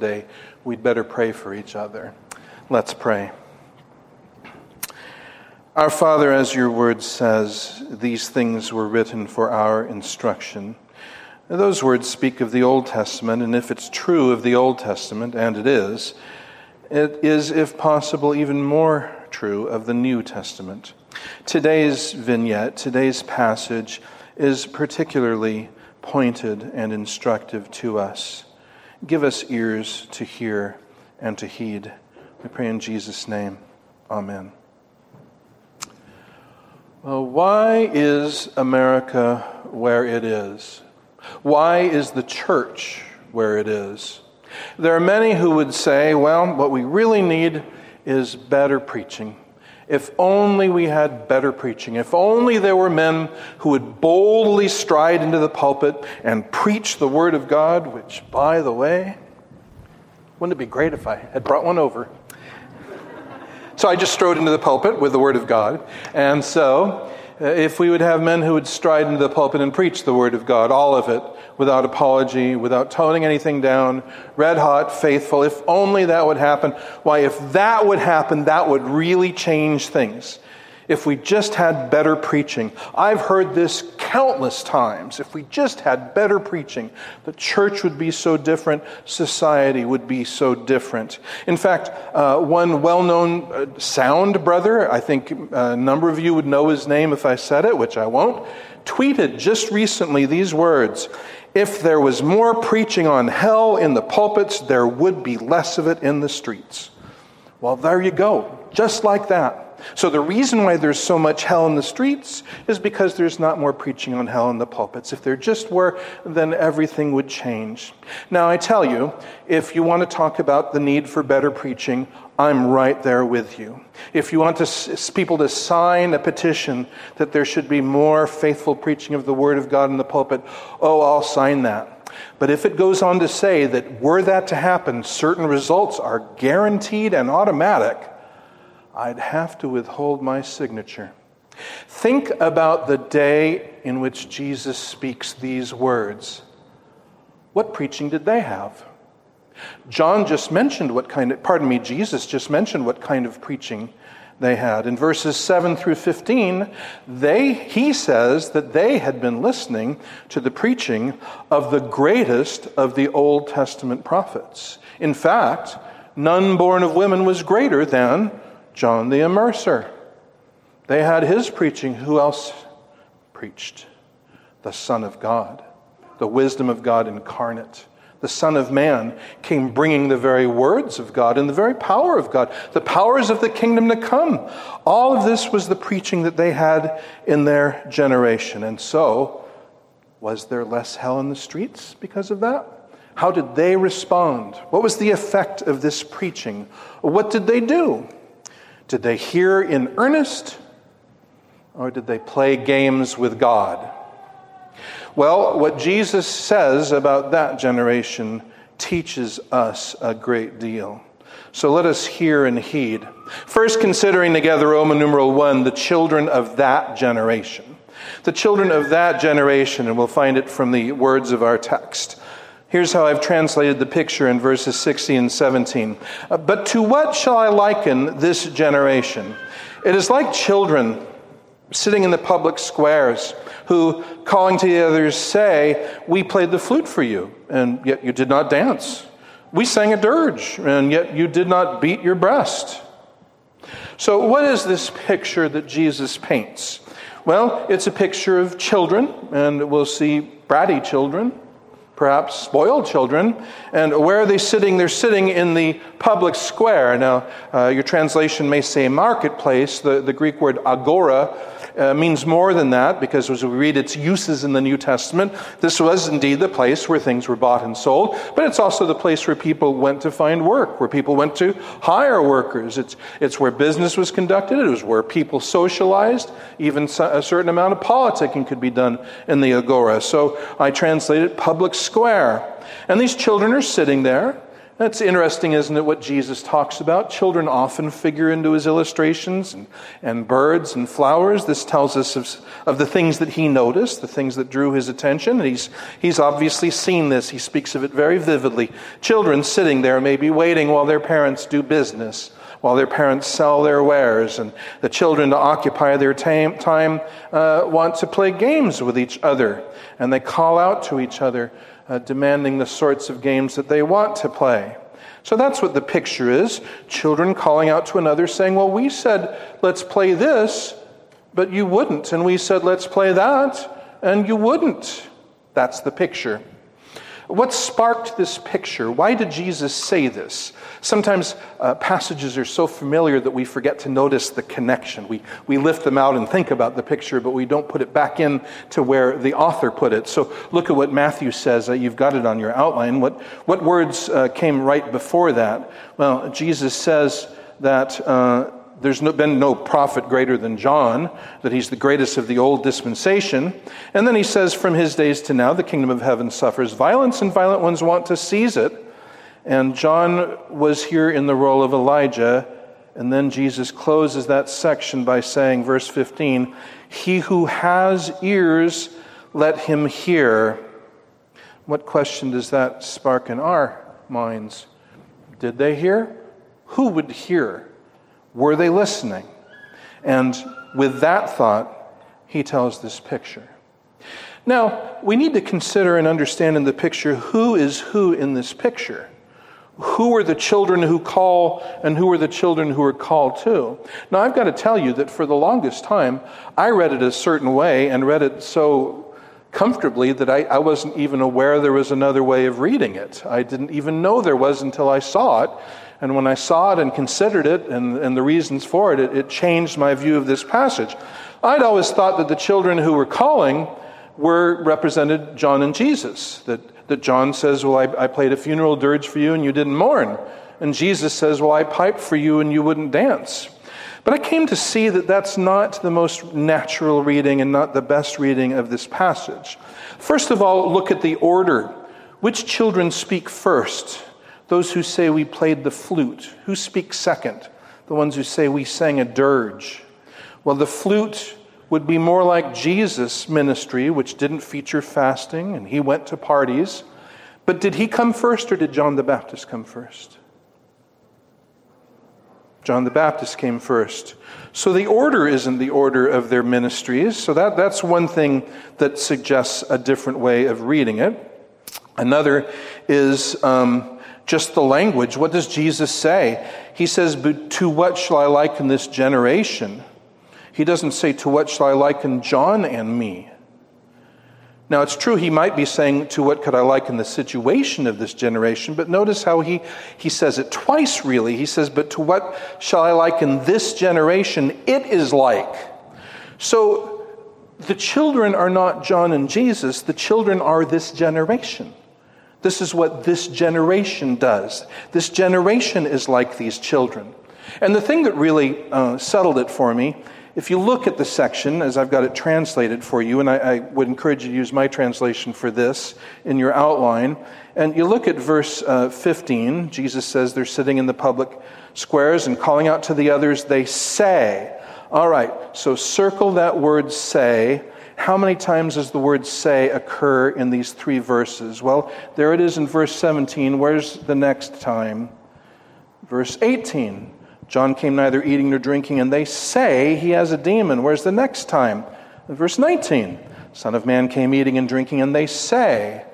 today, we'd better pray for each other. Let's pray. Our Father, as your word says, these things were written for our instruction. Those words speak of the Old Testament, and if it's true of the Old Testament, and it is, it is, if possible, even more true of the New Testament. Today's vignette, today's passage, is particularly pointed and instructive to us. Give us ears to hear and to heed. We pray in Jesus' name. Amen. Well, why is America where it is? Why is the church where it is? There are many who would say, well, what we really need is better preaching. If only we had better preaching. If only there were men who would boldly stride into the pulpit and preach the Word of God, which, by the way, wouldn't it be great if I had brought one over? So I just strode into the pulpit with the Word of God. And so, uh, if we would have men who would stride into the pulpit and preach the Word of God, all of it, without apology, without toning anything down, red hot, faithful. If only that would happen. Why, if that would happen, that would really change things. If we just had better preaching. I've heard this countless times. If we just had better preaching, the church would be so different, society would be so different. In fact, uh, one well known uh, sound brother, I think a number of you would know his name if I said it, which I won't, tweeted just recently these words if there was more preaching on hell in the pulpits, there would be less of it in the streets. Well, there you go, just like that. So, the reason why there's so much hell in the streets is because there's not more preaching on hell in the pulpits. If there just were, then everything would change. Now, I tell you, if you want to talk about the need for better preaching, I'm right there with you. If you want to, people to sign a petition that there should be more faithful preaching of the Word of God in the pulpit, oh, I'll sign that. But if it goes on to say that were that to happen, certain results are guaranteed and automatic, I'd have to withhold my signature. Think about the day in which Jesus speaks these words. What preaching did they have? John just mentioned what kind of, pardon me, Jesus just mentioned what kind of preaching they had. In verses 7 through 15, they, he says that they had been listening to the preaching of the greatest of the Old Testament prophets. In fact, none born of women was greater than John the Immerser. They had his preaching. Who else preached? The Son of God, the wisdom of God incarnate. The Son of Man came bringing the very words of God and the very power of God, the powers of the kingdom to come. All of this was the preaching that they had in their generation. And so, was there less hell in the streets because of that? How did they respond? What was the effect of this preaching? What did they do? Did they hear in earnest or did they play games with God? Well, what Jesus says about that generation teaches us a great deal. So let us hear and heed. First, considering together Roman numeral one, the children of that generation. The children of that generation, and we'll find it from the words of our text. Here's how I've translated the picture in verses 16 and 17. Uh, but to what shall I liken this generation? It is like children sitting in the public squares who, calling to the others, say, We played the flute for you, and yet you did not dance. We sang a dirge, and yet you did not beat your breast. So, what is this picture that Jesus paints? Well, it's a picture of children, and we'll see bratty children perhaps spoiled children. And where are they sitting? They're sitting in the public square. Now, uh, your translation may say marketplace. The, the Greek word agora uh, means more than that because as we read its uses in the New Testament, this was indeed the place where things were bought and sold, but it's also the place where people went to find work, where people went to hire workers. It's, it's where business was conducted, it was where people socialized, even a certain amount of politicking could be done in the agora. So I translated public square. And these children are sitting there That's interesting, isn't it, what Jesus talks about? Children often figure into his illustrations, and, and birds and flowers. This tells us of, of the things that he noticed, the things that drew his attention. And he's, he's obviously seen this. He speaks of it very vividly. Children sitting there, maybe waiting while their parents do business, while their parents sell their wares, and the children, to occupy their time, time uh, want to play games with each other, and they call out to each other uh, demanding the sorts of games that they want to play. So that's what the picture is children calling out to another saying, Well, we said, let's play this, but you wouldn't. And we said, let's play that, and you wouldn't. That's the picture. What sparked this picture? Why did Jesus say this? Sometimes uh, passages are so familiar that we forget to notice the connection. We, we lift them out and think about the picture, but we don't put it back in to where the author put it. So look at what Matthew says. Uh, you've got it on your outline. What, what words uh, came right before that? Well, Jesus says that uh, there's no, been no prophet greater than John, that he's the greatest of the old dispensation. And then he says, From his days to now, the kingdom of heaven suffers violence, and violent ones want to seize it. And John was here in the role of Elijah. And then Jesus closes that section by saying, verse 15, He who has ears, let him hear. What question does that spark in our minds? Did they hear? Who would hear? Were they listening? And with that thought, he tells this picture. Now, we need to consider and understand in the picture who is who in this picture. Who are the children who call and who are the children who are called to? Now, I've got to tell you that for the longest time, I read it a certain way and read it so comfortably that I, I wasn't even aware there was another way of reading it. I didn't even know there was until I saw it and when I saw it and considered it and, and the reasons for it, it, it changed my view of this passage. I'd always thought that the children who were calling were represented John and Jesus. That, that John says, Well, I, I played a funeral dirge for you and you didn't mourn. And Jesus says, Well, I piped for you and you wouldn't dance. But I came to see that that's not the most natural reading and not the best reading of this passage. First of all, look at the order. Which children speak first? Those who say we played the flute. Who speaks second? The ones who say we sang a dirge. Well, the flute would be more like Jesus' ministry, which didn't feature fasting, and he went to parties. But did he come first, or did John the Baptist come first? John the Baptist came first. So the order isn't the order of their ministries. So that, that's one thing that suggests a different way of reading it. Another is um, just the language. What does Jesus say? He says, But to what shall I liken this generation? He doesn't say, To what shall I liken John and me? Now, it's true he might be saying, To what could I liken the situation of this generation? But notice how he, he says it twice, really. He says, But to what shall I liken this generation? It is like. So the children are not John and Jesus, the children are this generation. This is what this generation does. This generation is like these children. And the thing that really uh, settled it for me, if you look at the section, as I've got it translated for you, and I, I, would encourage you to use my translation for this in your outline, and you look at verse uh, 15, Jesus says they're sitting in the public squares and calling out to the others, they say. All right, so circle that word say how many times does the word say occur in these three verses? Well, there it is in verse 17. Where's the next time? Verse 18. John came neither eating nor drinking, and they say he has a demon. Where's the next time? Verse 19. Son of Man came eating and drinking, and they say.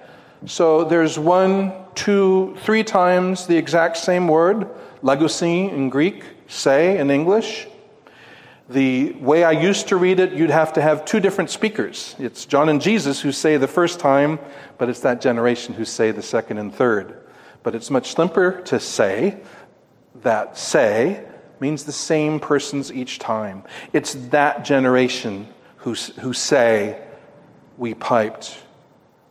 So there's one, two, three times the exact same word, logousin in Greek, say in English. The way I used to read it, you'd have to have two different speakers. It's John and Jesus who say the first time, but it's that generation who say the second and third. But it's much simpler to say that say means the same persons each time. It's that generation who, who say, We piped,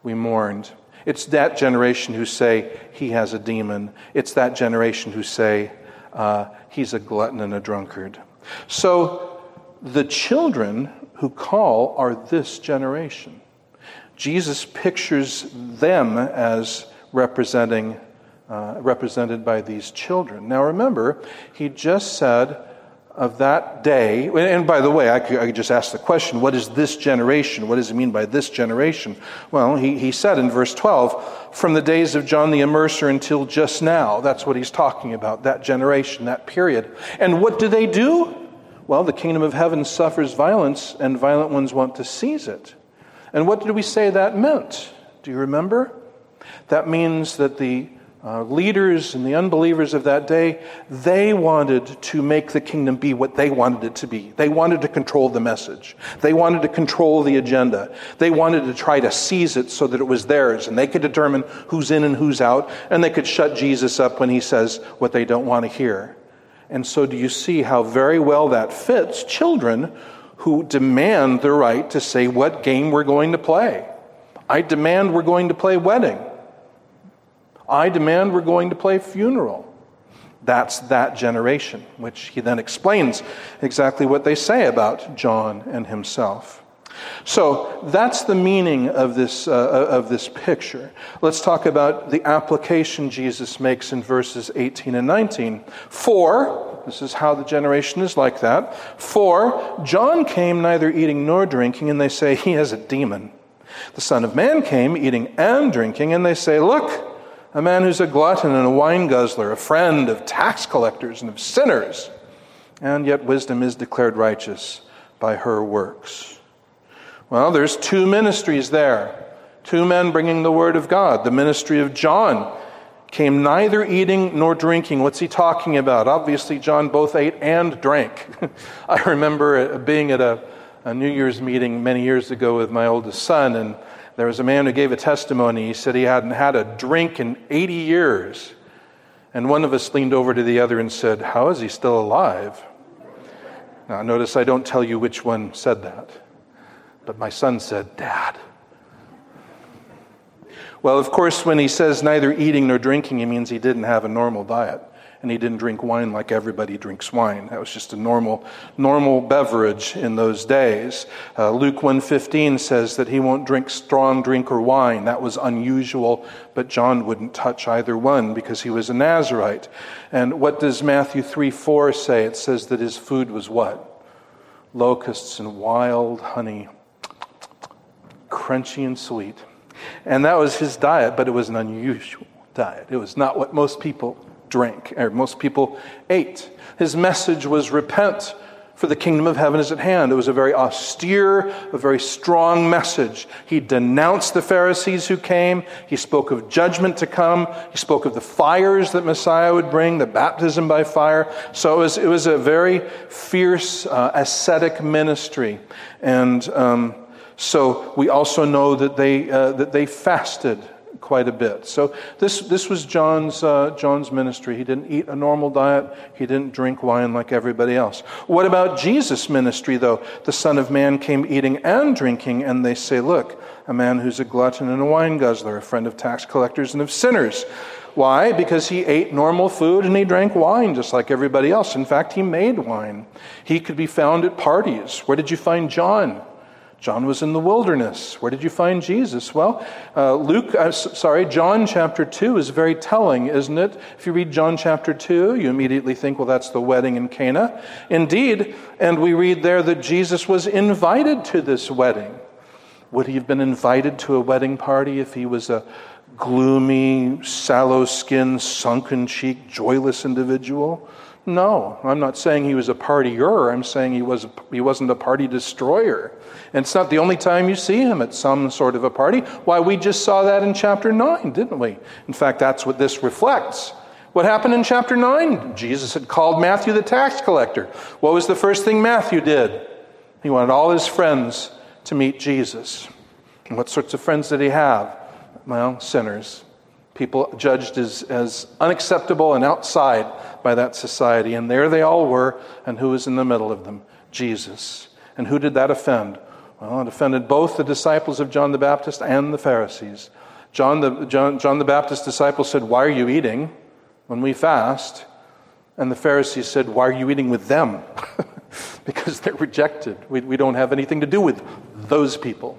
we mourned. It's that generation who say, He has a demon. It's that generation who say, uh, He's a glutton and a drunkard. So the children who call are this generation. Jesus pictures them as representing uh, represented by these children. Now remember, he just said of that day, and by the way, I could, I could, just ask the question what is this generation? What does it mean by this generation? Well, he, he said in verse 12, from the days of John the Immerser until just now. That's what he's talking about, that generation, that period. And what do they do? Well, the kingdom of heaven suffers violence, and violent ones want to seize it. And what did we say that meant? Do you remember? That means that the uh, leaders and the unbelievers of that day, they wanted to make the kingdom be what they wanted it to be. They wanted to control the message. They wanted to control the agenda. They wanted to try to seize it so that it was theirs and they could determine who's in and who's out and they could shut Jesus up when he says what they don't want to hear. And so, do you see how very well that fits children who demand the right to say what game we're going to play? I demand we're going to play wedding. I demand we're going to play funeral. That's that generation, which he then explains exactly what they say about John and himself. So that's the meaning of this, uh, of this picture. Let's talk about the application Jesus makes in verses 18 and 19. For, this is how the generation is like that, for John came neither eating nor drinking, and they say he has a demon. The Son of Man came eating and drinking, and they say, Look, a man who's a glutton and a wine guzzler, a friend of tax collectors and of sinners. And yet wisdom is declared righteous by her works. Well, there's two ministries there. Two men bringing the word of God. The ministry of John came neither eating nor drinking. What's he talking about? Obviously, John both ate and drank. I remember uh, being at a, a New Year's meeting many years ago with my oldest son, and there was a man who gave a testimony. He said he hadn't had a drink in 80 years. And one of us leaned over to the other and said, How is he still alive? Now, notice I don't tell you which one said that. But my son said, Dad. Well, of course, when he says neither eating nor drinking, he means he didn't have a normal diet and he didn't drink wine like everybody drinks wine. That was just a normal, normal beverage in those days. Uh, Luke 1.15 says that he won't drink strong drink or wine. That was unusual, but John wouldn't touch either one because he was a Nazarite. And what does Matthew 3.4 say? It says that his food was what? Locusts and wild honey, crunchy and sweet. And that was his diet, but it was an unusual diet. It was not what most people drank, or most people ate. His message was repent, for the kingdom of heaven is at hand. It was a very austere, a very strong message. He denounced the Pharisees who came. He spoke of judgment to come. He spoke of the fires that Messiah would bring, the baptism by fire. So it was, it was a very fierce, uh, ascetic ministry. And um, so we also know that they, uh, that they fasted quite a bit. So this, this was John's, uh, John's ministry. He didn't eat a normal diet. He didn't drink wine like everybody else. What about Jesus' ministry, though? The Son of Man came eating and drinking, and they say, look, a man who's a glutton and a wine guzzler, a friend of tax collectors and of sinners. Why? Because he ate normal food and he drank wine just like everybody else. In fact, he made wine. He could be found at parties. Where did you find John? John was in the wilderness. Where did you find Jesus? Well, uh, Luke, uh, sorry, John chapter 2 is very telling, isn't it? If you read John chapter 2, you immediately think, well, that's the wedding in Cana. Indeed, and we read there that Jesus was invited to this wedding. Would he have been invited to a wedding party if he was a gloomy, sallow skinned, sunken cheeked, joyless individual? No, I'm not saying he was a partier. I'm saying he, was, he wasn't a party destroyer. And it's not the only time you see him at some sort of a party. Why, we just saw that in chapter 9, didn't we? In fact, that's what this reflects. What happened in chapter 9? Jesus had called Matthew the tax collector. What was the first thing Matthew did? He wanted all his friends to meet Jesus. And what sorts of friends did he have? Well, sinners, people judged as, as unacceptable and outside by that society. And there they all were, and who was in the middle of them? Jesus. And who did that offend? Uh, well, it offended both the disciples of John the Baptist and the Pharisees. John the, John, John the Baptist's disciples said, Why are you eating when we fast? And the Pharisees said, Why are you eating with them? because they're rejected. We, we don't have anything to do with those people.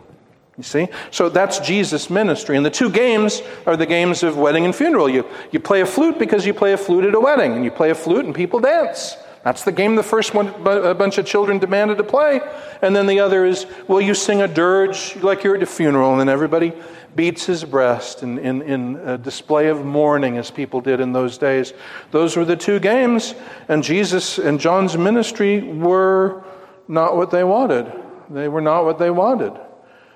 You see? So that's Jesus' ministry. And the two games are the games of wedding and funeral. You, you play a flute because you play a flute at a wedding, and you play a flute and people dance. That's the game the first one a bunch of children demanded to play. And then the other is, will you sing a dirge like you're at a funeral, and then everybody beats his breast in, in, in a display of mourning as people did in those days. Those were the two games, and Jesus and John's ministry were not what they wanted. They were not what they wanted.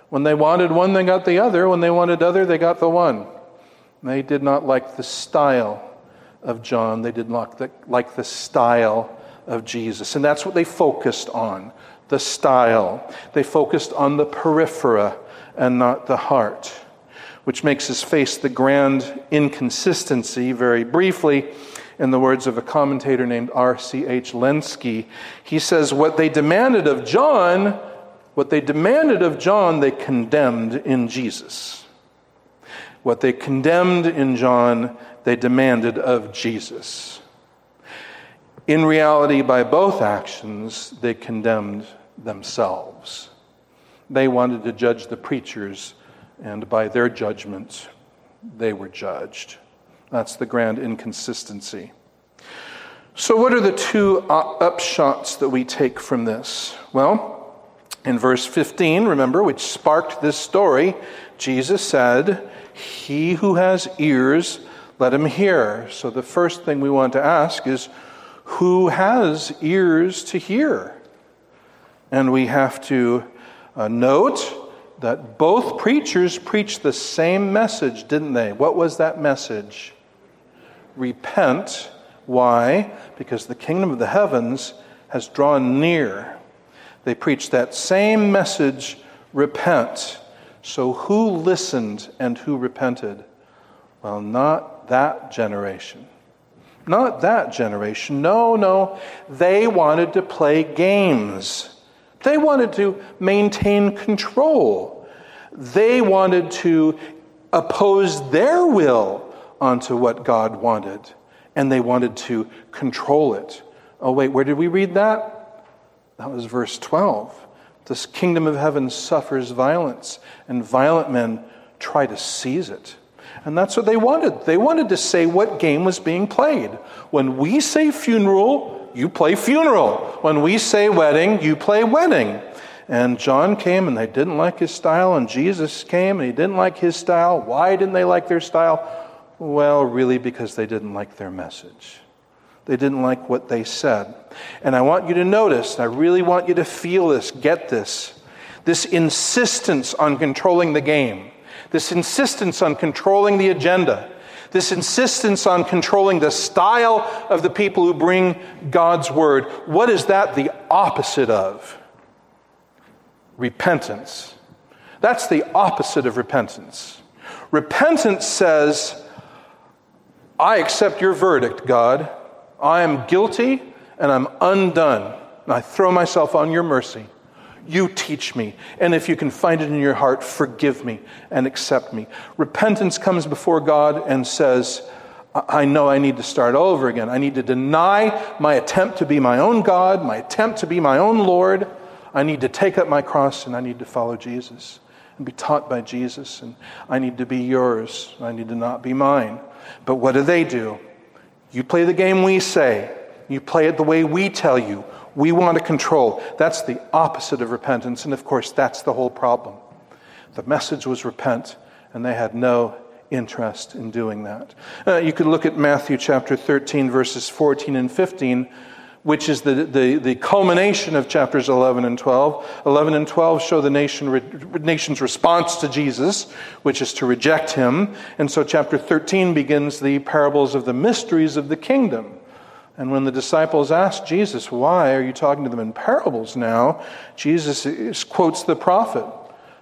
When they wanted one, they got the other. When they wanted other, they got the one. They did not like the style of John. They did not like the style of Jesus. And that's what they focused on the style. They focused on the periphera and not the heart, which makes us face the grand inconsistency very briefly. In the words of a commentator named R.C.H. Lenski, he says, What they demanded of John what they demanded of John, they condemned in Jesus. What they condemned in John, they demanded of Jesus. In reality, by both actions, they condemned themselves. They wanted to judge the preachers, and by their judgment, they were judged. That's the grand inconsistency. So, what are the two upshots that we take from this? Well, in verse 15, remember, which sparked this story, Jesus said, He who has ears, let him hear. So the first thing we want to ask is, Who has ears to hear? And we have to uh, note that both preachers preached the same message, didn't they? What was that message? Repent. Why? Because the kingdom of the heavens has drawn near. They preached that same message repent. So, who listened and who repented? Well, not that generation. Not that generation. No, no. They wanted to play games. They wanted to maintain control. They wanted to oppose their will onto what God wanted. And they wanted to control it. Oh, wait, where did we read that? That was verse 12. This kingdom of heaven suffers violence, and violent men try to seize it. And that's what they wanted. They wanted to say what game was being played. When we say funeral, you play funeral. When we say wedding, you play wedding. And John came and they didn't like his style, and Jesus came and he didn't like his style. Why didn't they like their style? Well, really, because they didn't like their message. They didn't like what they said. And I want you to notice, I really want you to feel this, get this, this insistence on controlling the game, this insistence on controlling the agenda, this insistence on controlling the style of the people who bring God's word. What is that the opposite of? Repentance. That's the opposite of repentance. Repentance says, I accept your verdict, God. I am guilty and I'm undone. And I throw myself on your mercy. You teach me. And if you can find it in your heart, forgive me and accept me. Repentance comes before God and says, I know I need to start over again. I need to deny my attempt to be my own God, my attempt to be my own Lord. I need to take up my cross and I need to follow Jesus and be taught by Jesus. And I need to be yours. I need to not be mine. But what do they do? You play the game we say, you play it the way we tell you. We want to control. That's the opposite of repentance, and of course, that's the whole problem. The message was repent, and they had no interest in doing that. Uh, you could look at Matthew chapter 13, verses 14 and 15 which is the, the, the, culmination of chapters 11 and 12. 11 and 12 show the nation, nation's response to Jesus, which is to reject him. And so chapter 13 begins the parables of the mysteries of the kingdom. And when the disciples ask Jesus, Why are you talking to them in parables now? Jesus quotes the prophet,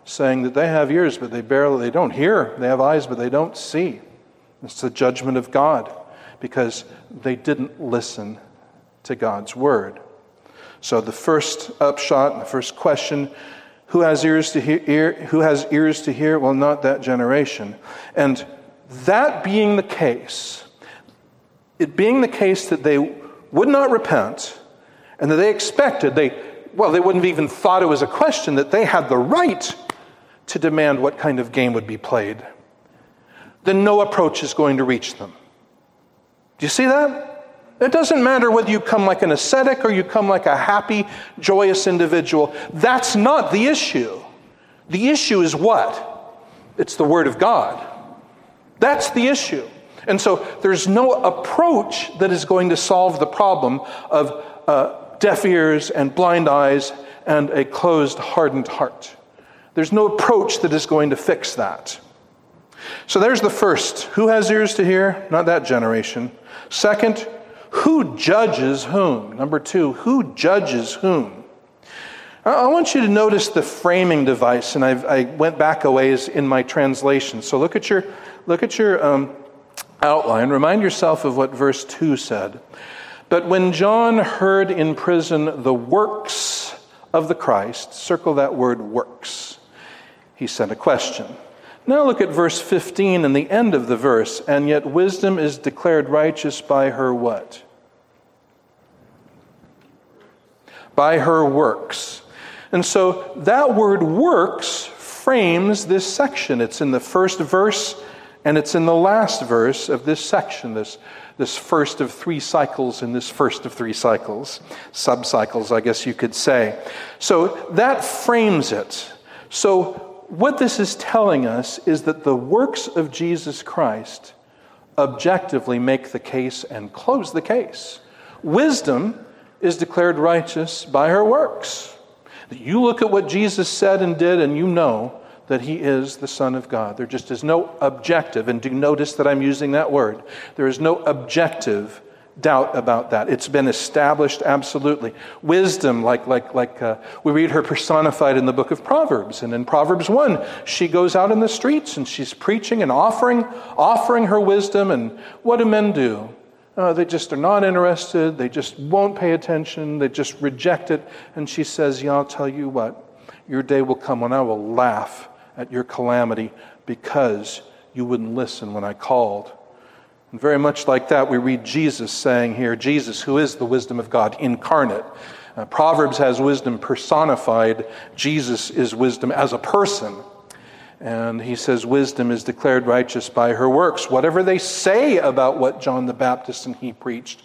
saying that they have ears, but they barely they don't hear. They have eyes, but they don't see. It's the judgment of God because they didn't listen to God's word. So the first upshot, the first question, who has ears to hear? Who has ears to hear? Well, not that generation. And that being the case, it being the case that they would not repent and that they expected, they, well, they wouldn't have even thought it was a question, that they had the right to demand what kind of game would be played, then no approach is going to reach them. Do you see that? It doesn't matter whether you come like an ascetic or you come like a happy, joyous individual. That's not the issue. The issue is what? It's the Word of God. That's the issue. And so there's no approach that is going to solve the problem of uh, deaf ears and blind eyes and a closed, hardened heart. There's no approach that is going to fix that. So there's the first. Who has ears to hear? Not that generation. Second, who judges whom? Number two, who judges whom? I want you to notice the framing device, and I've, i went back a ways in my translation. So look at your, look at your um, outline. Remind yourself of what verse 2 said. But when John heard in prison the works of the Christ, circle that word works, he sent a question. Now look at verse 15 and the end of the verse. And yet wisdom is declared righteous by her what? By her works. And so that word works frames this section. It's in the first verse and it's in the last verse of this section, this, this first of three cycles in this first of three cycles, subcycles, I guess you could say. So that frames it. So, what this is telling us is that the works of Jesus Christ objectively make the case and close the case. Wisdom is declared righteous by her works. You look at what Jesus said and did, and you know that he is the Son of God. There just is no objective, and do notice that I'm using that word. There is no objective doubt about that. It's been established absolutely. Wisdom, like, like, like uh, we read her personified in the book of Proverbs. And in Proverbs 1, she goes out in the streets and she's preaching and offering, offering her wisdom. And what do men do? Uh, they just are not interested. They just won't pay attention. They just reject it. And she says, Yeah, I'll tell you what. Your day will come when I will laugh at your calamity because you wouldn't listen when I called. And very much like that, we read Jesus saying here, Jesus, who is the wisdom of God incarnate. Uh, Proverbs has wisdom personified, Jesus is wisdom as a person. And he says, Wisdom is declared righteous by her works. Whatever they say about what John the Baptist and he preached,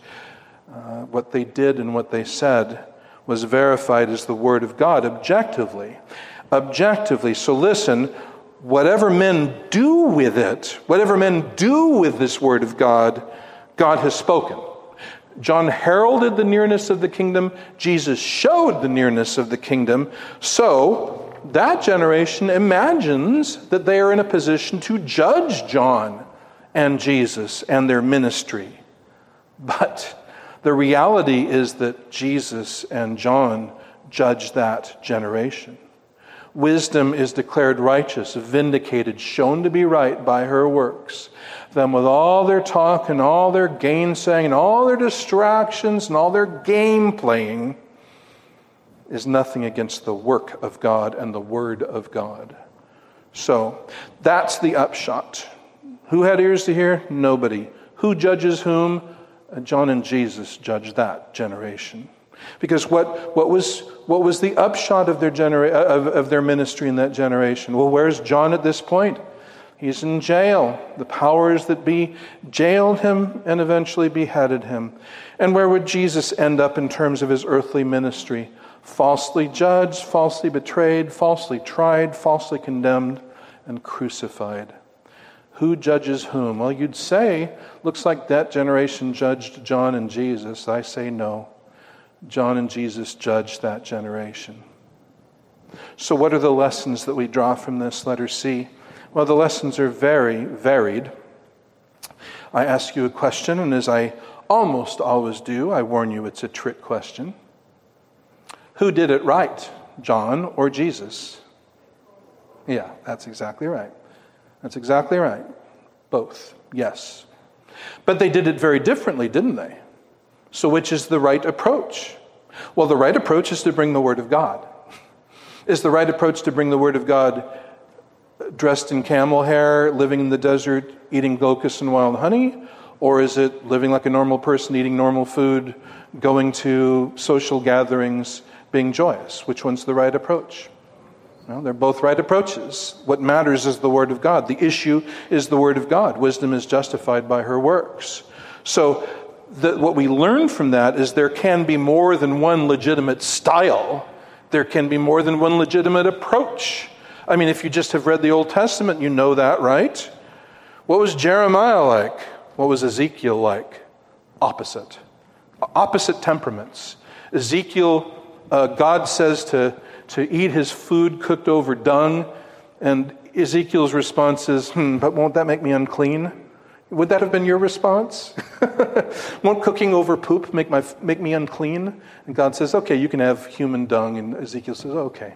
uh, what they did and what they said was verified as the Word of God objectively objectively. So listen, whatever men do with it, whatever men do with this word of God, God has spoken. John heralded the nearness of the kingdom, Jesus showed the nearness of the kingdom. So, that generation imagines that they are in a position to judge John and Jesus and their ministry. But the reality is that Jesus and John judge that generation. Wisdom is declared righteous, vindicated, shown to be right by her works. Then, with all their talk and all their gainsaying and all their distractions and all their game playing, is nothing against the work of God and the Word of God. So, that's the upshot. Who had ears to hear? Nobody. Who judges whom? Uh, John and Jesus judge that generation. Because what, what, was, what was the upshot of their, genera- of, of their ministry in that generation? Well, where's John at this point? He's in jail. The powers that be jailed him and eventually beheaded him. And where would Jesus end up in terms of his earthly ministry? Falsely judged, falsely betrayed, falsely tried, falsely condemned, and crucified. Who judges whom? Well, you'd say, looks like that generation judged John and Jesus. I say no. John and Jesus judged that generation. So, what are the lessons that we draw from this letter C? Well, the lessons are very varied. I ask you a question, and as I almost always do, I warn you it's a trick question. Who did it right, John or Jesus? Yeah, that's exactly right. That's exactly right. Both, yes. But they did it very differently, didn't they? So, which is the right approach? Well, the right approach is to bring the Word of God. Is the right approach to bring the Word of God dressed in camel hair, living in the desert, eating locusts and wild honey? Or is it living like a normal person, eating normal food, going to social gatherings, being joyous? Which one's the right approach? Well, they're both right approaches. What matters is the Word of God. The issue is the Word of God. Wisdom is justified by her works. So, the, what we learn from that is there can be more than one legitimate style, there can be more than one legitimate approach. I mean, if you just have read the Old Testament, you know that, right? What was Jeremiah like? What was Ezekiel like? Opposite. Opposite temperaments. Ezekiel, uh, God says to, to eat his food cooked over dung, and Ezekiel's response is, hmm, but won't that make me unclean? Would that have been your response? Won't cooking over poop make, my, make me unclean? And God says, okay, you can have human dung. And Ezekiel says, okay.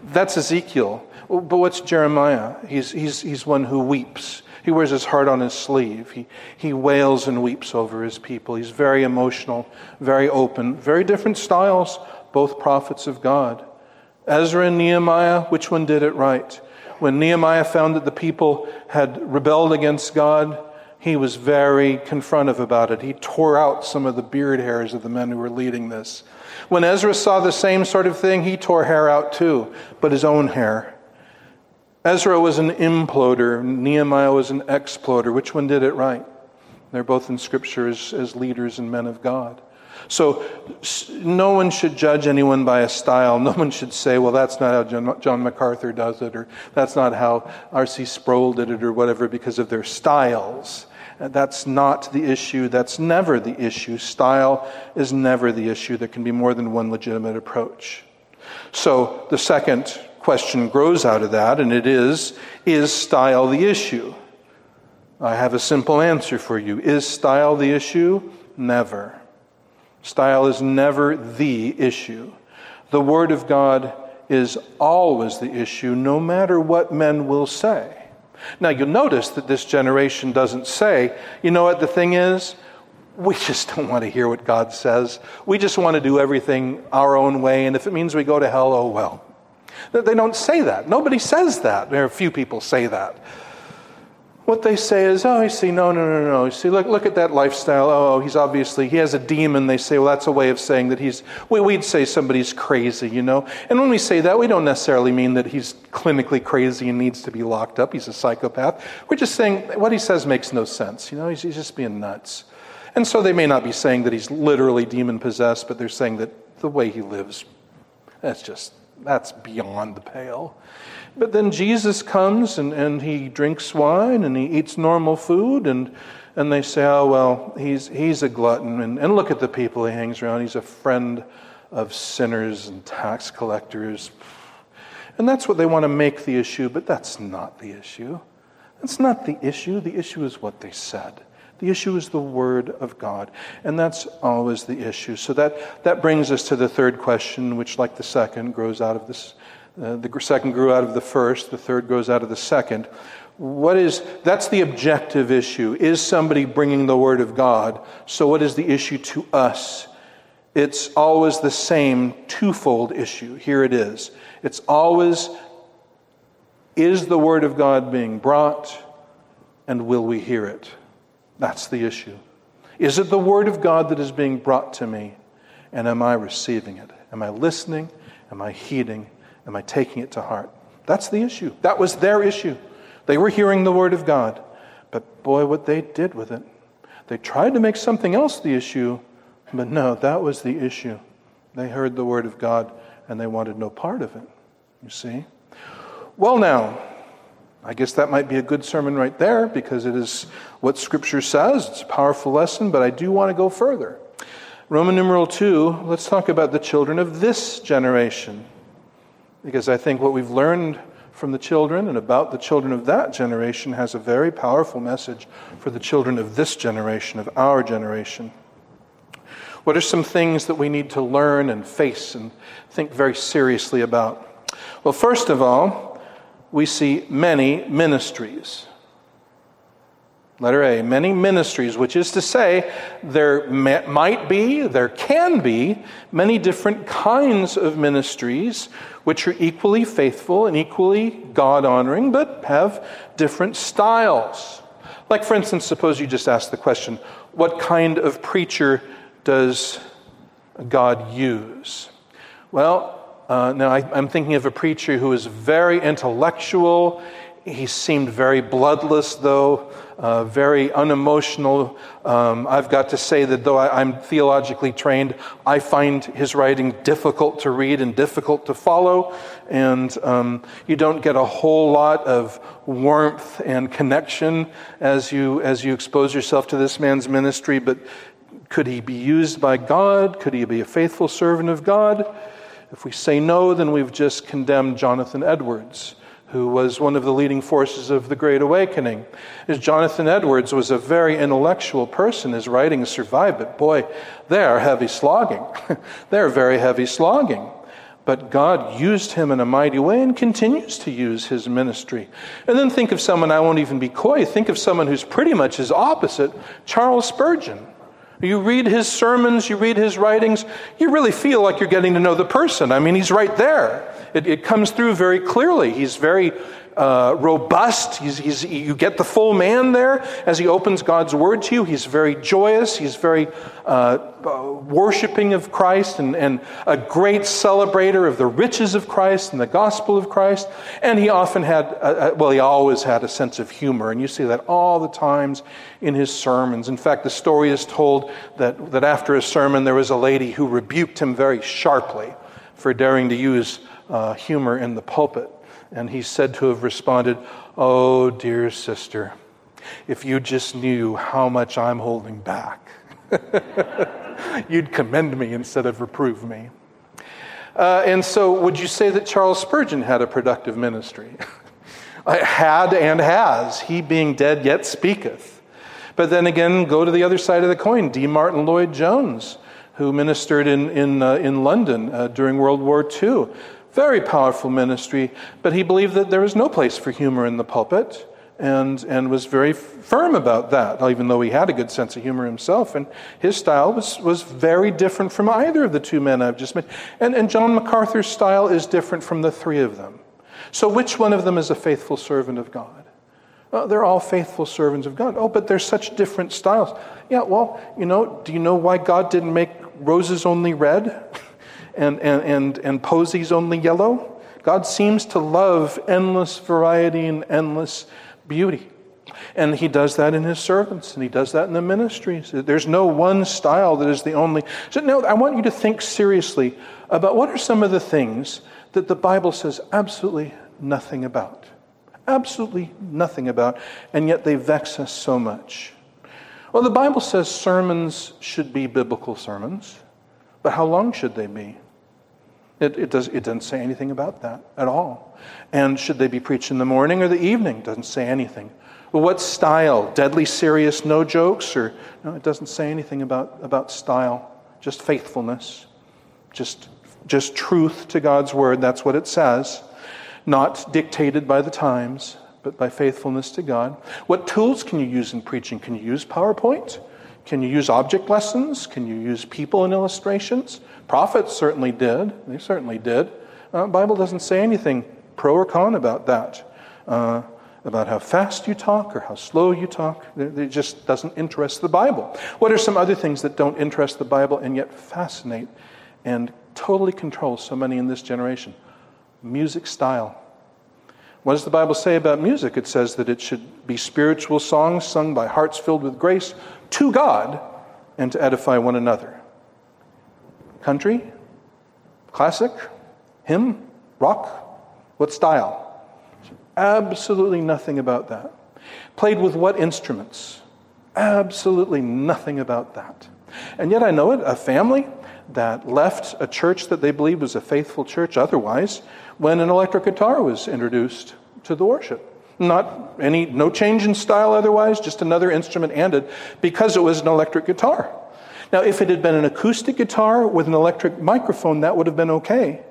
That's Ezekiel. But what's Jeremiah? He's, he's, he's one who weeps. He wears his heart on his sleeve. He, he wails and weeps over his people. He's very emotional, very open, very different styles, both prophets of God. Ezra and Nehemiah, which one did it right? When Nehemiah found that the people had rebelled against God, he was very confrontive about it. He tore out some of the beard hairs of the men who were leading this. When Ezra saw the same sort of thing, he tore hair out too, but his own hair. Ezra was an imploder, Nehemiah was an exploder. Which one did it right? They're both in Scripture as, as leaders and men of God. So no one should judge anyone by a style. No one should say, well, that's not how John, MacArthur does it, or that's not how R.C. Sproul did it, or whatever, because of their styles. Uh, that's not the issue. That's never the issue. Style is never the issue. There can be more than one legitimate approach. So the second question grows out of that, and it is Is style the issue? I have a simple answer for you. Is style the issue? Never. Style is never the issue. The Word of God is always the issue, no matter what men will say. Now, you'll notice that this generation doesn't say, you know what the thing is? We just don't want to hear what God says. We just want to do everything our own way, and if it means we go to hell, oh well. They don't say that. Nobody says that. There are few people say that. What they say is, oh, you see, no, no, no, no. You see, look, look at that lifestyle. Oh, oh, he's obviously, he has a demon. They say, well, that's a way of saying that he's, we, we'd say somebody's crazy, you know? And when we say that, we don't necessarily mean that he's clinically crazy and needs to be locked up. He's a psychopath. We're just saying what he says makes no sense, you know? He's, he's just being nuts. And so they may not be saying that he's literally demon possessed, but they're saying that the way he lives, that's just that's beyond the pale. But then Jesus comes and, and he drinks wine and he eats normal food, and, and they say, oh, well, he's, he's a glutton. And, and look at the people he hangs around. He's a friend of sinners and tax collectors. And that's what they want to make the issue, but that's not the issue. That's not the issue. The issue is what they said. The issue is the Word of God. And that's always the issue. So that, that brings us to the third question, which, like the second, grows out of this. Uh, the second grew out of the first, the third grows out of the second. What is, that's the objective issue. Is somebody bringing the Word of God? So, what is the issue to us? It's always the same twofold issue. Here it is. It's always is the Word of God being brought, and will we hear it? That's the issue. Is it the Word of God that is being brought to me? And am I receiving it? Am I listening? Am I heeding? Am I taking it to heart? That's the issue. That was their issue. They were hearing the Word of God. But boy, what they did with it. They tried to make something else the issue, but no, that was the issue. They heard the Word of God and they wanted no part of it. You see? Well, now, I guess that might be a good sermon right there because it is what Scripture says. It's a powerful lesson, but I do want to go further. Roman numeral 2, let's talk about the children of this generation. Because I think what we've learned from the children and about the children of that generation has a very powerful message for the children of this generation, of our generation. What are some things that we need to learn and face and think very seriously about? Well, first of all, we see many ministries. Letter A, many ministries, which is to say, there might be, there can be many different kinds of ministries which are equally faithful and equally God honoring, but have different styles. Like, for instance, suppose you just ask the question what kind of preacher does God use? Well, Uh, now, I, I'm thinking of a preacher who is very intellectual. He seemed very bloodless, though, very unemotional. Um, I've got to say that though I, am theologically trained, I find his writing difficult to read and difficult to follow. And um, you don't get a whole lot of warmth and connection as you, as you expose yourself to this man's ministry. But could he be used by God? Could he be a faithful servant of God? If we say no, then we've just condemned Jonathan Edwards, who was one of the leading forces of the Great Awakening. As Jonathan Edwards was a very intellectual person, his writings survive, but boy, they are heavy slogging. They're very heavy slogging. But God used him in a mighty way and continues to use his ministry. And then think of someone, I won't even be coy, think of someone who's pretty much his opposite, Charles Spurgeon. You read his sermons, you read his writings, you really feel like you're getting to know the person. I mean, he's right there. It, it comes through very clearly. He's very uh, robust. He's, he's, you get the full man there as he opens God's word to you. He's very joyous. He's very uh, uh, worshiping of Christ and, and a great celebrator of the riches of Christ and the gospel of Christ. And he often had, a, a, well, he always had a sense of humor. And you see that all the times in his sermons. In fact, the story is told that, that after a sermon, there was a lady who rebuked him very sharply for daring to use uh, humor in the pulpit. And he's said to have responded, Oh, dear sister, if you just knew how much I'm holding back, you'd commend me instead of reprove me. Uh, and so, would you say that Charles Spurgeon had a productive ministry? had and has. He being dead yet speaketh. But then again, go to the other side of the coin. D. Martyn Lloyd Jones, who ministered in, in, uh, in London uh, during World War II. Very powerful ministry, but he believed that there was no place for humor in the pulpit and, and was very firm about that, even though he had a good sense of humor himself. And his style was, was very different from either of the two men I've just mentioned. And, and John MacArthur's style is different from the three of them. So, which one of them is a faithful servant of God? They're all faithful servants of God. Oh, but they're such different styles. Yeah, well, you know, do you know why God didn't make roses only red? and, and, and, and posies only yellow. God seems to love endless variety and endless beauty. And he does that in his servants, and he does that in the ministries. There's no one style that is the only. So now I want you to think seriously about what are some of the things that the Bible says absolutely nothing about. Absolutely nothing about, and yet they vex us so much. Well, the Bible says sermons should be biblical sermons. But how long should they be? It, it, does, it doesn't say anything about that at all. And should they be preached in the morning or the evening? It doesn't say anything. What style? Deadly serious, no jokes? Or no, it doesn't say anything about, about style. Just faithfulness. Just, just truth to God's word. That's what it says. Not dictated by the times, but by faithfulness to God. What tools can you use in preaching? Can you use PowerPoint? Can you use object lessons? Can you use people in illustrations? Prophets certainly did. They certainly did. Uh, Bible doesn't say anything pro or con about that. Uh, about how fast you talk or how slow you talk. It just doesn't interest the Bible. What are some other things that don't interest the Bible and yet fascinate and totally control so many in this generation? Music style. What does the Bible say about music? It says that it should be spiritual songs sung by hearts filled with grace to God and to edify one another. Country? Classic? Hymn? Rock? What style? Absolutely nothing about that. Played with what instruments? Absolutely nothing about that. And yet I know it, a family that left a church that they believed was a faithful church otherwise when an electric guitar was introduced to the worship. Not any, no change in style otherwise, just another instrument added because it was an electric guitar. Now, if it had been an acoustic guitar with an electric microphone, that would have been okay.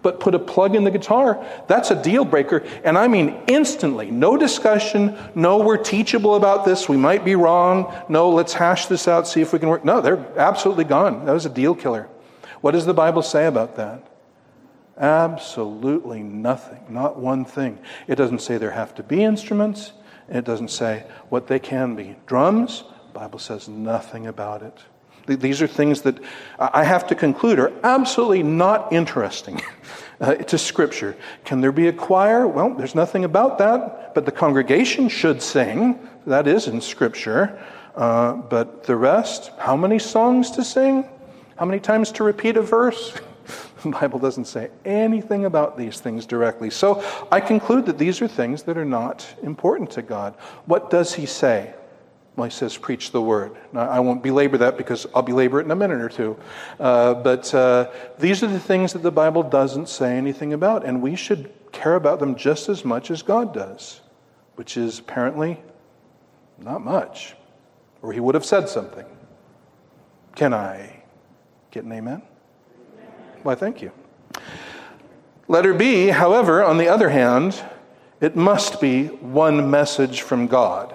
But put a plug in the guitar, that's a deal breaker. And I mean instantly. No discussion. No, we're teachable about this. We might be wrong. No, let's hash this out, see if we can work. No, they're absolutely gone. That was a deal killer. What does the Bible say about that? Absolutely nothing, not one thing. It doesn't say there have to be instruments. It doesn't say what they can be. Drums, Bible says nothing about it. These are things that I have to conclude are absolutely not interesting uh, to Scripture. Can there be a choir? Well, there's nothing about that, but the congregation should sing. That is in Scripture. Uh, but the rest, how many songs to sing? How many times to repeat a verse? The Bible doesn't say anything about these things directly. So I conclude that these are things that are not important to God. What does He say? Well, He says, preach the word. Now, I won't belabor that because I'll belabor it in a minute or two. Uh, but uh, these are the things that the Bible doesn't say anything about, and we should care about them just as much as God does, which is apparently not much, or He would have said something. Can I get an amen? Why, thank you. Letter B, however, on the other hand, it must be one message from God.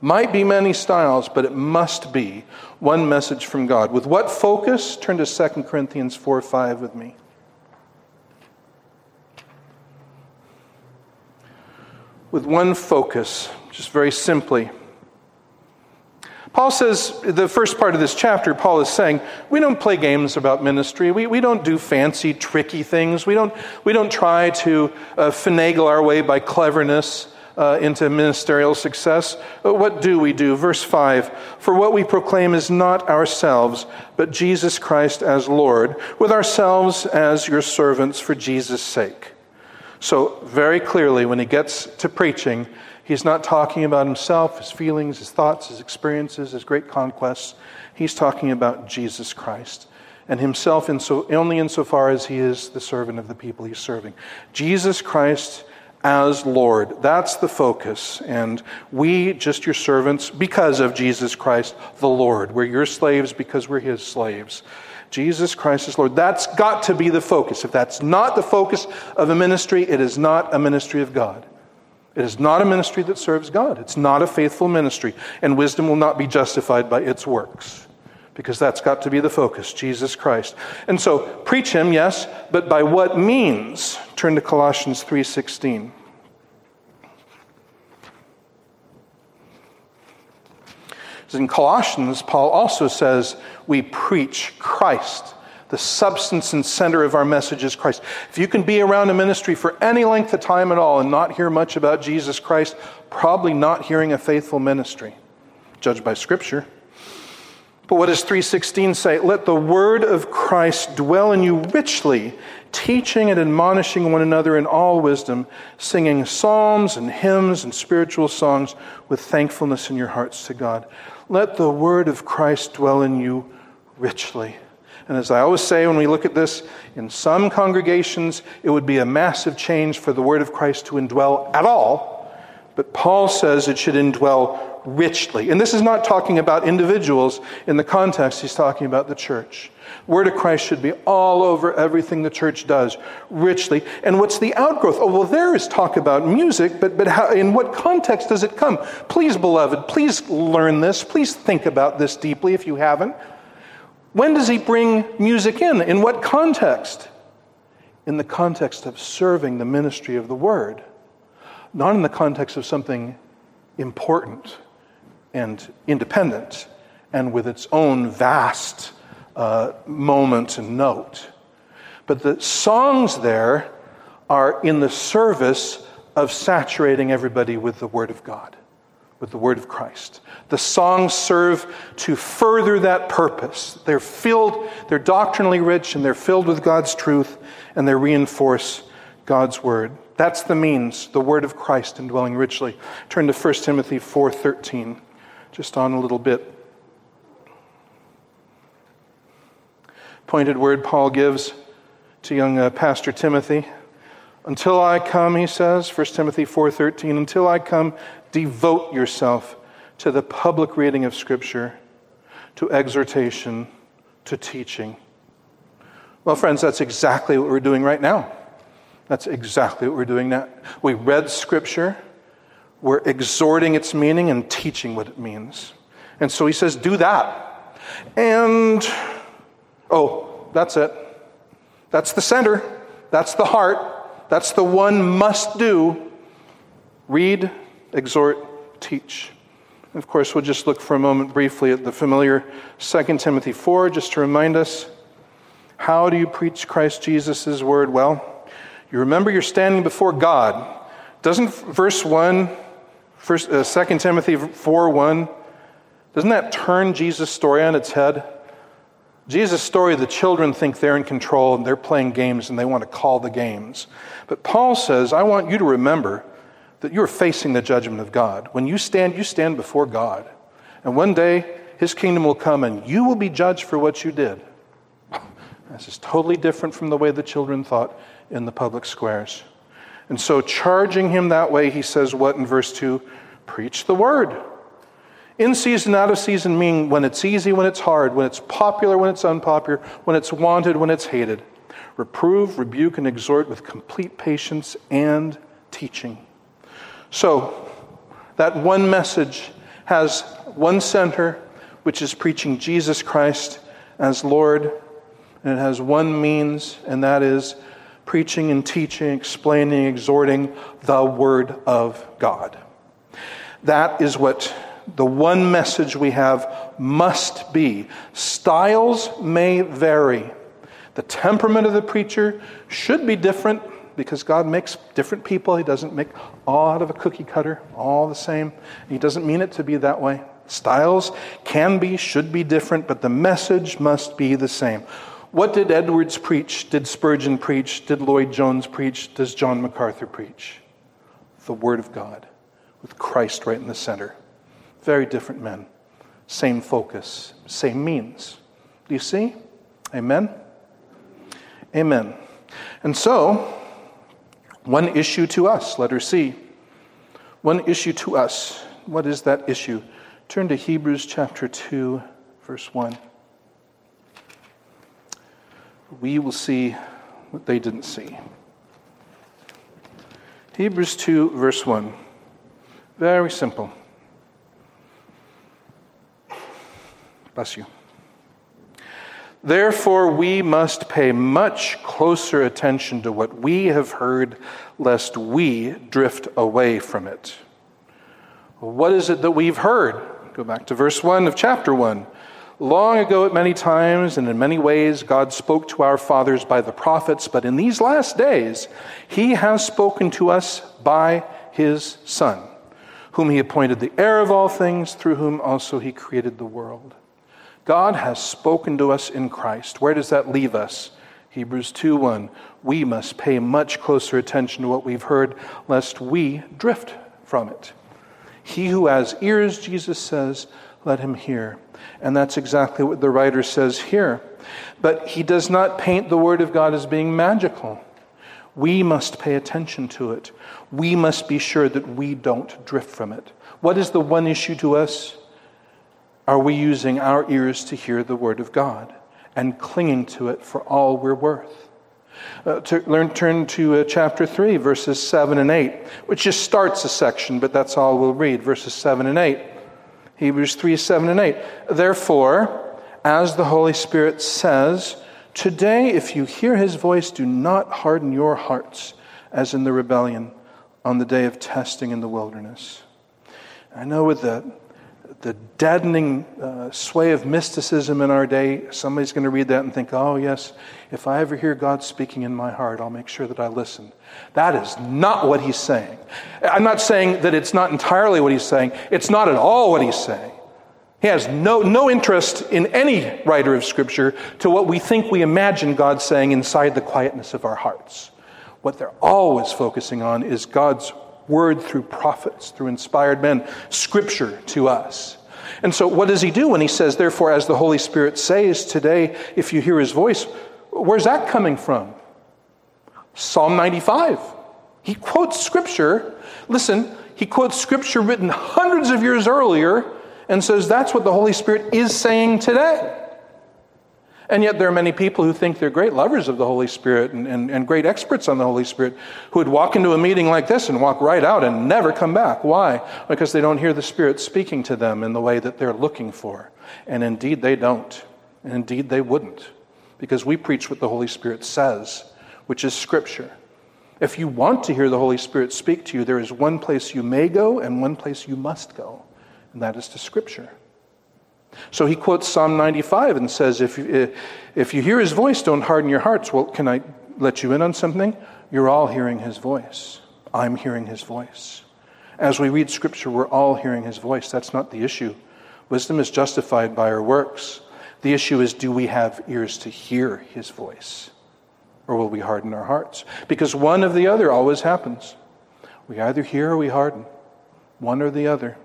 Might be many styles, but it must be one message from God. With what focus? Turn to 2 Corinthians 4 5 with me. With one focus, just very simply, Paul says, the first part of this chapter, Paul is saying, we don't play games about ministry. We, we don't do fancy, tricky things. We don't, we don't try to uh, finagle our way by cleverness uh, into ministerial success. But what do we do? Verse 5 For what we proclaim is not ourselves, but Jesus Christ as Lord, with ourselves as your servants for Jesus' sake. So, very clearly, when he gets to preaching, He's not talking about himself, his feelings, his thoughts, his experiences, his great conquests. He's talking about Jesus Christ and himself in so, only insofar as he is the servant of the people he's serving. Jesus Christ as Lord. That's the focus. And we, just your servants, because of Jesus Christ the Lord. We're your slaves because we're his slaves. Jesus Christ is Lord. That's got to be the focus. If that's not the focus of a ministry, it is not a ministry of God. It is not a ministry that serves God. It's not a faithful ministry. And wisdom will not be justified by its works. Because that's got to be the focus, Jesus Christ. And so, preach him, yes, but by what means? Turn to Colossians 3:16. In Colossians, Paul also says, we preach Christ the substance and center of our message is Christ. If you can be around a ministry for any length of time at all and not hear much about Jesus Christ, probably not hearing a faithful ministry, judged by Scripture. But what does 316 say? Let the word of Christ dwell in you richly, teaching and admonishing one another in all wisdom, singing psalms and hymns and spiritual songs with thankfulness in your hearts to God. Let the word of Christ dwell in you richly. And as I always say when we look at this, in some congregations, it would be a massive change for the word of Christ to indwell at all. But Paul says it should indwell richly. And this is not talking about individuals in the context, he's talking about the church. Word of Christ should be all over everything the church does, richly. And what's the outgrowth? Oh, well, there is talk about music, but, but how, in what context does it come? Please, beloved, please learn this. Please think about this deeply if you haven't. When does he bring music in? In what context? In the context of serving the ministry of the word, not in the context of something important and independent and with its own vast uh, moment and note. But the songs there are in the service of saturating everybody with the Word of God with the word of Christ. The songs serve to further that purpose. They're filled, they're doctrinally rich, and they're filled with God's truth, and they reinforce God's word. That's the means, the word of Christ indwelling richly. Turn to 1 Timothy 4:13, just on a little bit. Pointed word Paul gives to young uh, Pastor Timothy. Until I come, he says, 1 Timothy 4:13, until I come, devote yourself to the public reading of Scripture, to exhortation, to teaching. Well, friends, that's exactly what we're doing right now. That's exactly what we're doing now. We read Scripture, we're exhorting its meaning and teaching what it means. And so he says, do that. And, oh, that's it. That's the center. That's the heart. That's the one must do. Read, exhort, teach. Of course, we'll just look for a moment briefly at the familiar 2 Timothy 4, just to remind us how do you preach Christ Jesus' word? Well, you remember you're standing before God. Doesn't verse 1, first, uh, 2 Timothy 4 1, doesn't that turn Jesus' story on its head? Jesus' story, the children think they're in control and they're playing games and they want to call the games. But Paul says, I want you to remember that you're facing the judgment of God. When you stand, you stand before God. And one day, his kingdom will come and you will be judged for what you did. This is totally different from the way the children thought in the public squares. And so, charging him that way, he says, What in verse 2? Preach the word. In season, out of season, meaning when it's easy, when it's hard, when it's popular, when it's unpopular, when it's wanted, when it's hated. Reprove, rebuke, and exhort with complete patience and teaching. So, that one message has one center, which is preaching Jesus Christ as Lord, and it has one means, and that is preaching and teaching, explaining, exhorting the Word of God. That is what the one message we have must be. Styles may vary. The temperament of the preacher should be different because God makes different people. He doesn't make all out of a cookie cutter, all the same. He doesn't mean it to be that way. Styles can be, should be different, but the message must be the same. What did Edwards preach? Did Spurgeon preach? Did Lloyd Jones preach? Does John MacArthur preach? The Word of God, with Christ right in the center. Very different men. Same focus, same means. Do you see? Amen? Amen. And so, one issue to us, letter C. One issue to us. What is that issue? Turn to Hebrews chapter 2, verse 1. We will see what they didn't see. Hebrews 2, verse 1. Very simple. Bless you. Therefore, we must pay much closer attention to what we have heard, lest we drift away from it. What is it that we've heard? Go back to verse 1 of chapter 1. Long ago, at many times and in many ways, God spoke to our fathers by the prophets, but in these last days, He has spoken to us by His Son, whom He appointed the heir of all things, through whom also He created the world. God has spoken to us in Christ. Where does that leave us? Hebrews 2:1. We must pay much closer attention to what we've heard lest we drift from it. He who has ears, Jesus says, let him hear. And that's exactly what the writer says here. But he does not paint the word of God as being magical. We must pay attention to it. We must be sure that we don't drift from it. What is the one issue to us? Are we using our ears to hear the Word of God and clinging to it for all we're worth? Uh, to learn, turn to uh, chapter 3, verses 7 and 8, which just starts a section, but that's all we'll read, verses 7 and 8. Hebrews 3, 7 and 8. Therefore, as the Holy Spirit says, Today, if you hear his voice, do not harden your hearts as in the rebellion on the day of testing in the wilderness. I know with the the deadening uh, sway of mysticism in our day, somebody's going to read that and think, oh, yes, if I ever hear God speaking in my heart, I'll make sure that I listen. That is not what he's saying. I'm not saying that it's not entirely what he's saying, it's not at all what he's saying. He has no, no interest in any writer of Scripture to what we think we imagine God saying inside the quietness of our hearts. What they're always focusing on is God's word through prophets, through inspired men, scripture to us. And so, what does he do when he says, therefore, as the Holy Spirit says today, if you hear his voice, where's that coming from? Psalm 95. He quotes scripture. Listen, he quotes scripture written hundreds of years earlier and says that's what the Holy Spirit is saying today. And yet, there are many people who think they're great lovers of the Holy Spirit and, and, and, great experts on the Holy Spirit who would walk into a meeting like this and walk right out and never come back. Why? Because they don't hear the Spirit speaking to them in the way that they're looking for. And indeed, they don't. And indeed, they wouldn't. Because we preach what the Holy Spirit says, which is Scripture. If you want to hear the Holy Spirit speak to you, there is one place you may go and one place you must go. and that is to Scripture. So he quotes Psalm 95 and says, if, eh, if you hear his voice, don't harden your hearts. Well, can I let you in on something? You're all hearing his voice. I'm hearing his voice. As we read Scripture, we're all hearing his voice. That's not the issue. Wisdom is justified by our works. The issue is do we have ears to hear his voice? Or will we harden our hearts? Because one of the other always happens. We either hear or we harden, one or the other.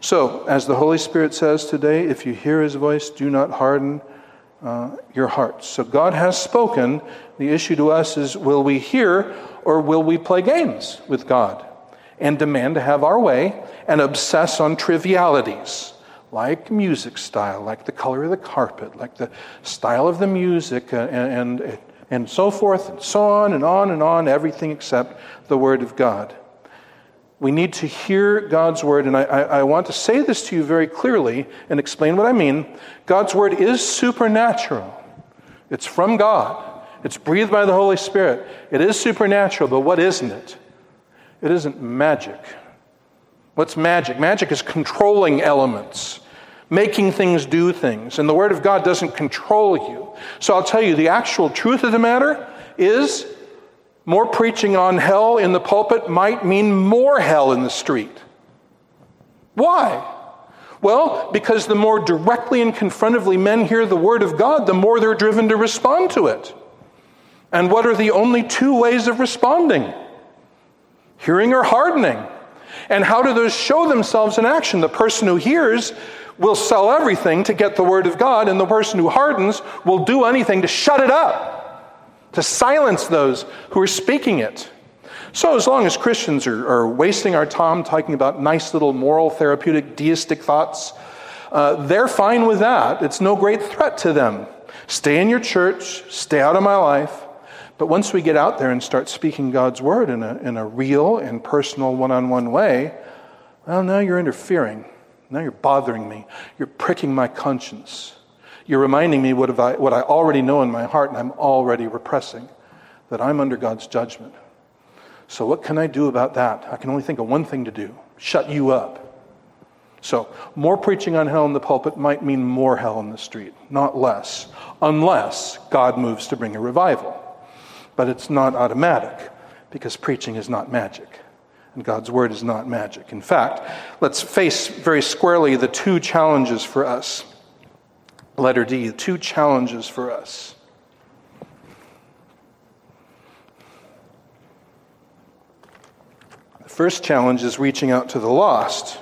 So, as the Holy Spirit says today, if you hear his voice, do not harden uh, your hearts. So, God has spoken. The issue to us is will we hear or will we play games with God and demand to have our way and obsess on trivialities? like music style, like the color of the carpet, like the style of the music, uh, and, and, and so forth, and so on and on and on, everything except the Word of God. We need to hear God's Word, and I, I, I want to say this to you very clearly and explain what I mean. God's Word is supernatural, it's from God, it's breathed by the Holy Spirit. It is supernatural, but what isn't it? It isn't magic. What's magic? Magic is controlling elements, making things do things. And the Word of God doesn't control you. So I'll tell you the actual truth of the matter is more preaching on hell in the pulpit might mean more hell in the street. Why? Well, because the more directly and confrontively men hear the Word of God, the more they're driven to respond to it. And what are the only two ways of responding? Hearing or hardening. And how do those show themselves in action? The person who hears will sell everything to get the word of God, and the person who hardens will do anything to shut it up, to silence those who are speaking it. So, as long as Christians are, are wasting our time talking about nice little moral, therapeutic, deistic thoughts, uh, they're fine with that. It's no great threat to them. Stay in your church, stay out of my life. But once we get out there and start speaking God's word in a, in a real and personal one on one way, well, now you're interfering. Now you're bothering me. You're pricking my conscience. You're reminding me what, I, what I already know in my heart and I'm already repressing that I'm under God's judgment. So, what can I do about that? I can only think of one thing to do shut you up. So, more preaching on hell in the pulpit might mean more hell in the street, not less, unless God moves to bring a revival. But it's not automatic because preaching is not magic. And God's word is not magic. In fact, let's face very squarely the two challenges for us. Letter D, two challenges for us. The first challenge is reaching out to the lost.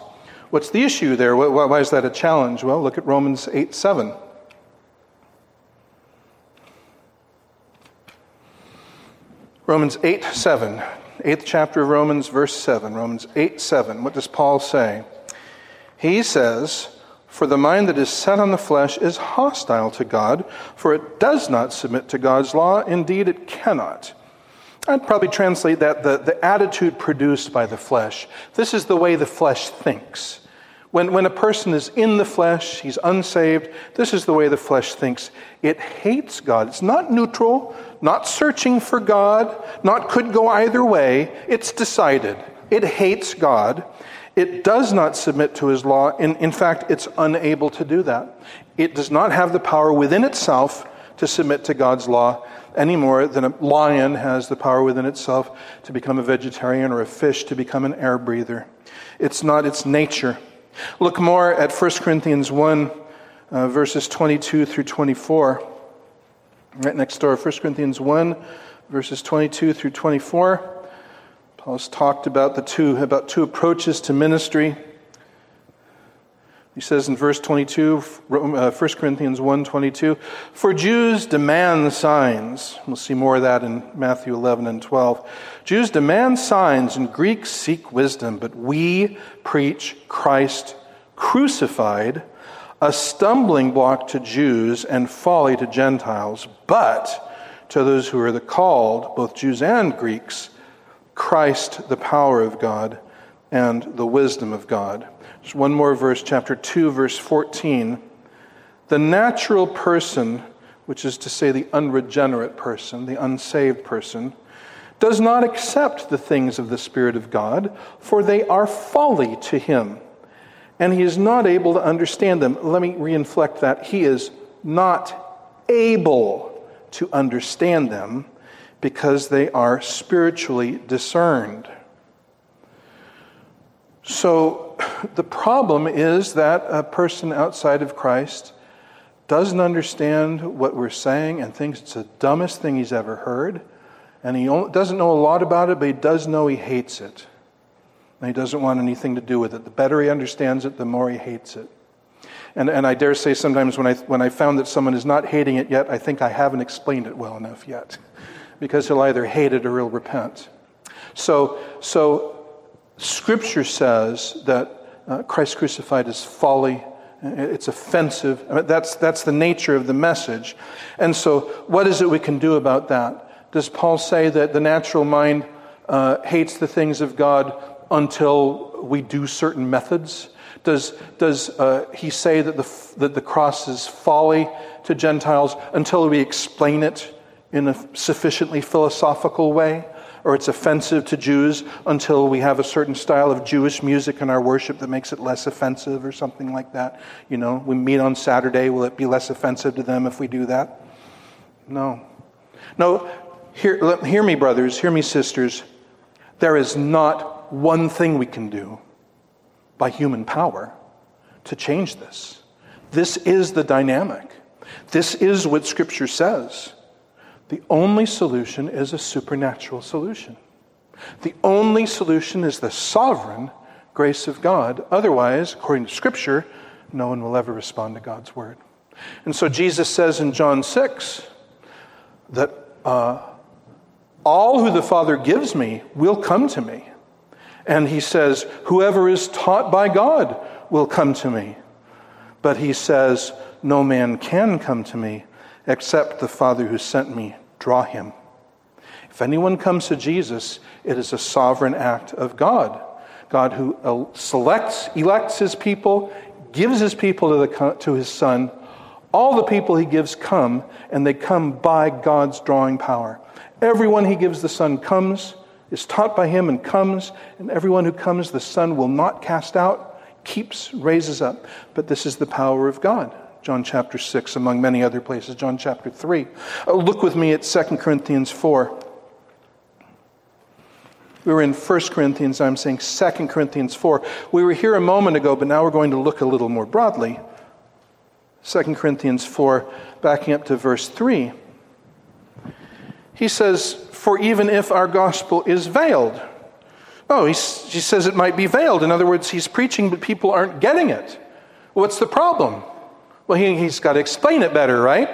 What's the issue there? Why is that a challenge? Well, look at Romans 8 7. Romans 8 7, eighth chapter of Romans, verse 7. Romans 8 7. What does Paul say? He says, For the mind that is set on the flesh is hostile to God, for it does not submit to God's law. Indeed, it cannot. I'd probably translate that the, the attitude produced by the flesh. This is the way the flesh thinks. When, when a person is in the flesh, he's unsaved, this is the way the flesh thinks. It hates God. It's not neutral, not searching for God, not could go either way. It's decided. It hates God. It does not submit to his law. In, in fact, it's unable to do that. It does not have the power within itself to submit to God's law any more than a lion has the power within itself to become a vegetarian or a fish to become an air breather. It's not its nature. Look more at 1 Corinthians 1, uh, verses 22 through 24. Right next door, 1 Corinthians 1, verses 22 through 24. Paul's talked about the two, about two approaches to ministry. He says in verse 22, 1 uh, Corinthians 1 22, For Jews demand signs. We'll see more of that in Matthew 11 and 12. Jews demand signs, and Greeks seek wisdom, but we preach Christ crucified, a stumbling block to Jews and folly to Gentiles, but to those who are the called, both Jews and Greeks, Christ, the power of God and the wisdom of God. Just one more verse, chapter 2, verse 14. The natural person, which is to say the unregenerate person, the unsaved person, does not accept the things of the Spirit of God, for they are folly to him, and he is not able to understand them. Let me reinflect that. He is not able to understand them because they are spiritually discerned. So the problem is that a person outside of Christ doesn't understand what we're saying and thinks it's the dumbest thing he's ever heard. And he doesn't know a lot about it, but he does know he hates it. And he doesn't want anything to do with it. The better he understands it, the more he hates it. And, and I dare say sometimes when I, when I found that someone is not hating it yet, I think I haven't explained it well enough yet. Because he'll either hate it or he'll repent. So, so Scripture says that uh, Christ crucified is folly it's offensive. I mean, that's, that's the nature of the message. And so, what is it we can do about that? Does Paul say that the natural mind uh, hates the things of God until we do certain methods? Does, does uh, he say that the, that the cross is folly to Gentiles until we explain it in a sufficiently philosophical way? or it's offensive to Jews until we have a certain style of Jewish music in our worship that makes it less offensive or something like that. You know, we meet on Saturday, will it be less offensive to them if we do that? No. No, hear, hear me, brothers, hear me, sisters. There is not one thing we can do by human power to change this. This is the dynamic. This is what Scripture says. The only solution is a supernatural solution. The only solution is the sovereign grace of God. Otherwise, according to Scripture, no one will ever respond to God's word. And so Jesus says in John 6 that uh, all who the Father gives me will come to me. And he says, whoever is taught by God will come to me. But he says, no man can come to me except the Father who sent me draw him. If anyone comes to Jesus, it is a sovereign act of God. God who selects, elects his people, gives his people to, the, to his Son. All the people he gives come, and they come by God's drawing power. Everyone he gives the Son comes, is taught by him, and comes, and everyone who comes, the Son will not cast out, keeps, raises up. But this is the power of God. John chapter 6, among many other places, John chapter 3. Uh, look with me at 2 Corinthians 4. We were in 1 Corinthians, I'm saying 2 Corinthians 4. We were here a moment ago, but now we're going to look a little more broadly. 2 Corinthians 4, backing up to verse 3. He says, For even if our gospel is veiled, oh, he, he says it might be veiled. In other words, he's preaching, but people aren't getting it. What's the problem? Well, he, he's got to explain it better, right?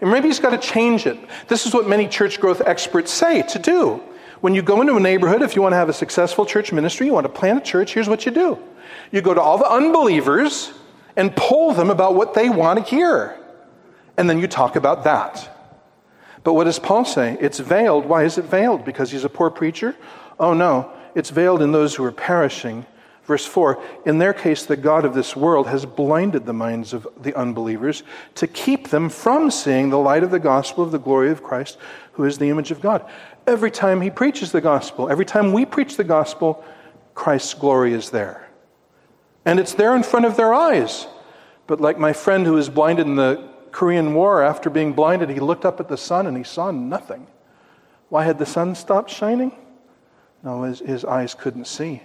And maybe he's got to change it. This is what many church growth experts say to do. When you go into a neighborhood, if you want to have a successful church ministry, you want to plant a church, here's what you do you go to all the unbelievers and poll them about what they want to hear. And then you talk about that. But what does Paul say? It's veiled. Why is it veiled? Because he's a poor preacher? Oh, no. It's veiled in those who are perishing Verse 4 In their case, the God of this world has blinded the minds of the unbelievers to keep them from seeing the light of the gospel of the glory of Christ, who is the image of God. Every time he preaches the gospel, every time we preach the gospel, Christ's glory is there. And it's there in front of their eyes. But like my friend who was blinded in the Korean War, after being blinded, he looked up at the sun and he saw nothing. Why had the sun stopped shining? No, his, his eyes couldn't see.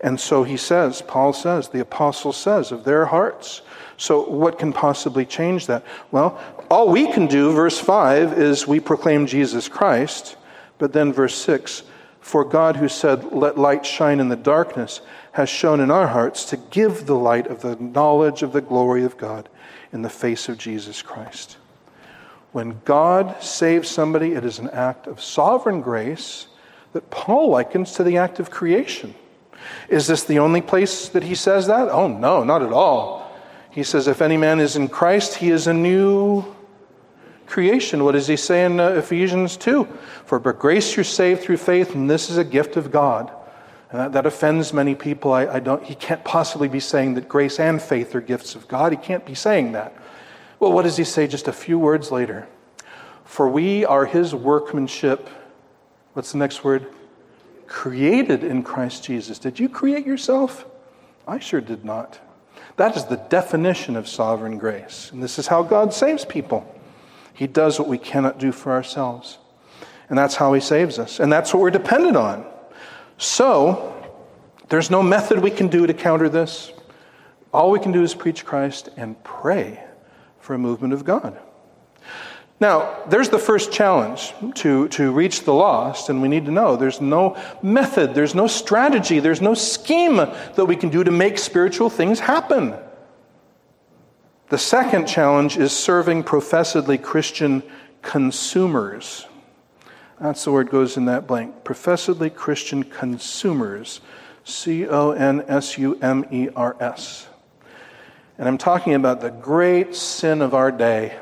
And so he says, Paul says, the apostle says of their hearts. So what can possibly change that? Well, all we can do, verse 5, is we proclaim Jesus Christ. But then verse 6, for God who said, Let light shine in the darkness, has shown in our hearts to give the light of the knowledge of the glory of God in the face of Jesus Christ. When God saves somebody, it is an act of sovereign grace that Paul likens to the act of creation. Is this the only place that he says that? Oh, no, not at all. He says, if any man is in Christ, he is a new creation. What does he say in uh, Ephesians 2? For by grace you're saved through faith, and this is a gift of God. And that, that offends many people. I, I don't, he can't possibly be saying that grace and faith are gifts of God. He can't be saying that. Well, what does he say just a few words later? For we are his workmanship What's the next word? Created in Christ Jesus. Did you create yourself? I sure did not. That is the definition of sovereign grace. And this is how God saves people. He does what we cannot do for ourselves. And that's how He saves us. And that's what we're dependent on. So, there's no method we can do to counter this. All we can do is preach Christ and pray for a movement of God. Now, there's the first challenge to, to reach the lost, and we need to know there's no method, there's no strategy, there's no scheme that we can do to make spiritual things happen. The second challenge is serving professedly Christian consumers. That's the word goes in that blank. Professedly Christian consumers. C O N S U M E R S. And I'm talking about the great sin of our day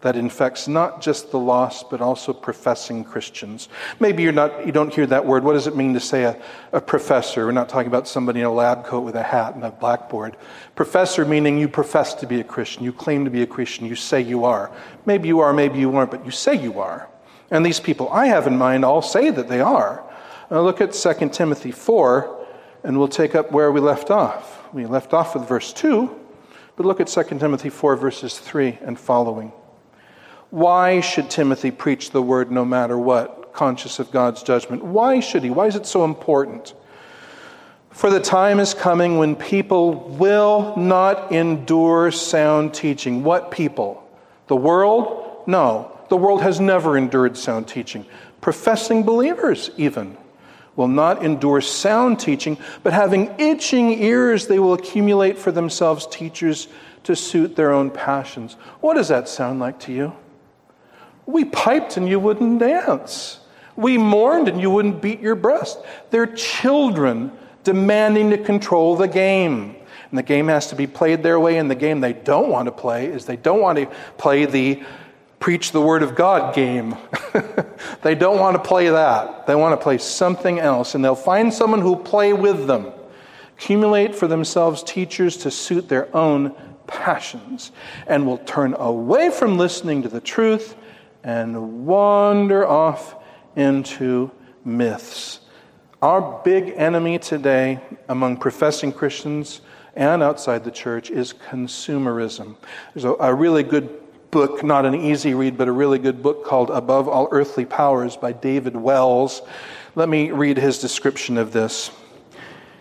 that infects not just the lost, but also professing Christians. Maybe you're not, you don't hear that word. What does it mean to say a, a professor? We're not talking about somebody in a lab coat with a hat and a blackboard. Professor meaning you profess to be a Christian, you claim to be a Christian, you say you are. Maybe you are, maybe you aren't, but you say you are. And these people I have in mind all say that they are. Now look at 2 Timothy 4, and we'll take up where we left off. We left off with verse 2, but look at 2 Timothy 4, verses 3 and following. Why should Timothy preach the word no matter what, conscious of God's judgment? Why should he? Why is it so important? For the time is coming when people will not endure sound teaching. What people? The world? No. The world has never endured sound teaching. Professing believers, even, will not endure sound teaching, but having itching ears, they will accumulate for themselves teachers to suit their own passions. What does that sound like to you? We piped and you wouldn't dance. We mourned and you wouldn't beat your breast. They're children demanding to control the game. And the game has to be played their way, and the game they don't want to play is they don't want to play the preach the word of God game. they don't want to play that. They want to play something else, and they'll find someone who'll play with them. Accumulate for themselves teachers to suit their own passions, and will turn away from listening to the truth and wander off into myths. Our big enemy today among professing Christians and outside the church is consumerism. There's a, a, really good book, not an easy read, but a really good book called Above All Earthly Powers by David Wells. Let me read his description of this.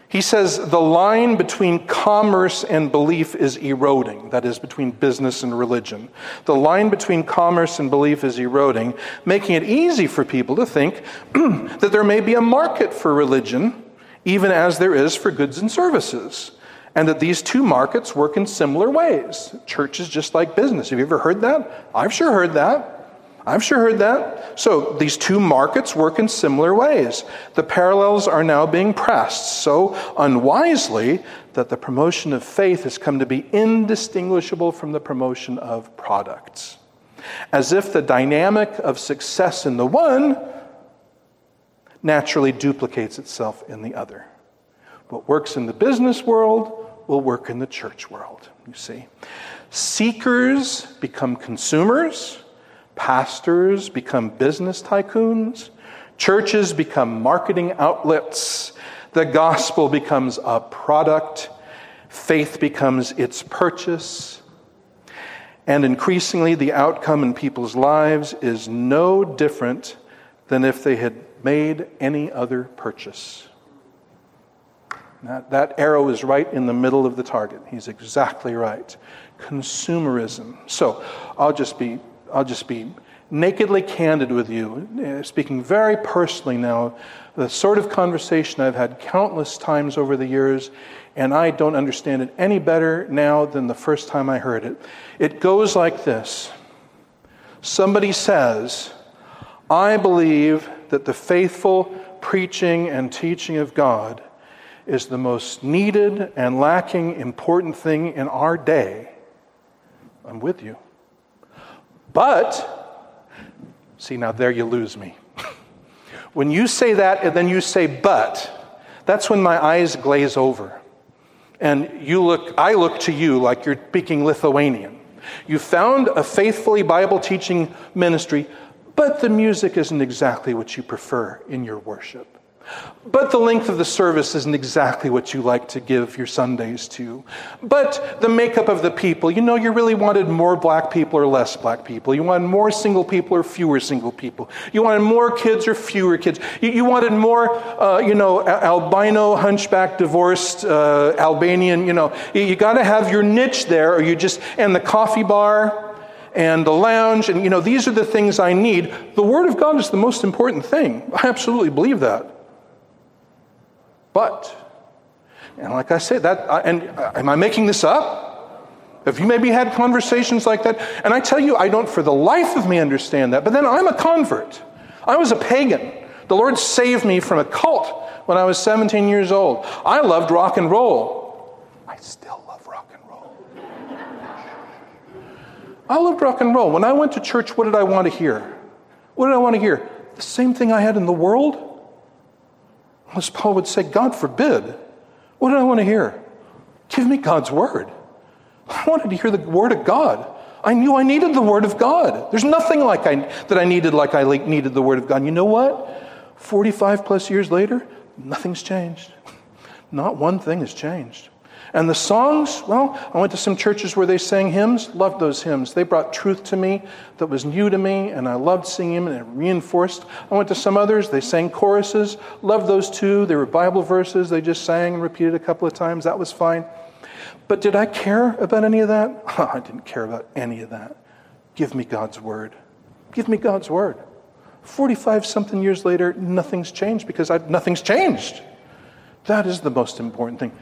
He says the line between commerce and belief is eroding, that is, between business and religion. The line between commerce and belief is eroding, making it easy for people to think that there may be a market for religion, even as there is for goods and services, and that these two markets work in similar ways. Church is just like business. Have you ever heard that? I've sure heard that. I've sure heard that. So these two markets work in similar ways. The parallels are now being pressed so unwisely that the promotion of faith has come to be indistinguishable from the promotion of products. As if the dynamic of success in the one naturally duplicates itself in the other. What works in the business world will work in the church world, you see. Seekers become consumers Pastors become business tycoons. Churches become marketing outlets. The gospel becomes a product. Faith becomes its purchase. And increasingly, the outcome in people's lives is no different than if they had made any other purchase. That, that arrow is right in the middle of the target. He's exactly right. Consumerism. So I'll just be I'll just be nakedly candid with you, uh, speaking very personally now, the sort of conversation I've had countless times over the years, and I don't understand it any better now than the first time I heard it. It goes like this Somebody says, I believe that the faithful preaching and teaching of God is the most needed and lacking important thing in our day. I'm with you. But, see, now there you lose me. when you say that and then you say but, that's when my eyes glaze over. And you look, I look to you like you're speaking Lithuanian. You found a faithfully Bible teaching ministry, but the music isn't exactly what you prefer in your worship. But the length of the service isn't exactly what you like to give your Sundays to. But the makeup of the people, you know, you really wanted more black people or less black people. You wanted more single people or fewer single people. You wanted more kids or fewer kids. You, you wanted more, uh, you know, albino, hunchback, divorced, uh, Albanian, you know. You, you got to have your niche there or you just, and the coffee bar and the lounge, and, you know, these are the things I need. The Word of God is the most important thing. I absolutely believe that. But, and like I said, that, and uh, am I making this up? Have you maybe had conversations like that? And I tell you, I don't for the life of me understand that. But then I'm a convert. I was a pagan. The Lord saved me from a cult when I was 17 years old. I loved rock and roll. I still love rock and roll. I loved rock and roll. When I went to church, what did I want to hear? What did I want to hear? The same thing I had in the world? As Paul would say, God forbid. What did I want to hear? Give me God's word. I wanted to hear the word of God. I knew I needed the word of God. There's nothing like I, that I needed like I needed the word of God. You know what? 45 plus years later, nothing's changed. Not one thing has changed. And the songs, well, I went to some churches where they sang hymns, loved those hymns. They brought truth to me that was new to me, and I loved singing them, and it reinforced. I went to some others, they sang choruses, loved those too. They were Bible verses they just sang and repeated a couple of times. That was fine. But did I care about any of that? I didn't care about any of that. Give me God's word. Give me God's word. 45 something years later, nothing's changed because I, nothing's changed. That is the most important thing.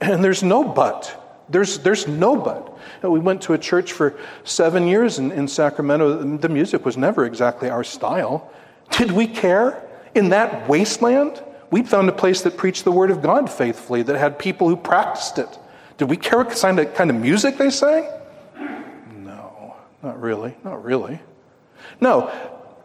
And there's no but. There's, there's no but. We went to a church for seven years in, in Sacramento. The music was never exactly our style. Did we care? In that wasteland, we'd found a place that preached the Word of God faithfully, that had people who practiced it. Did we care what kind of, kind of music they sang? No, not really. Not really. No,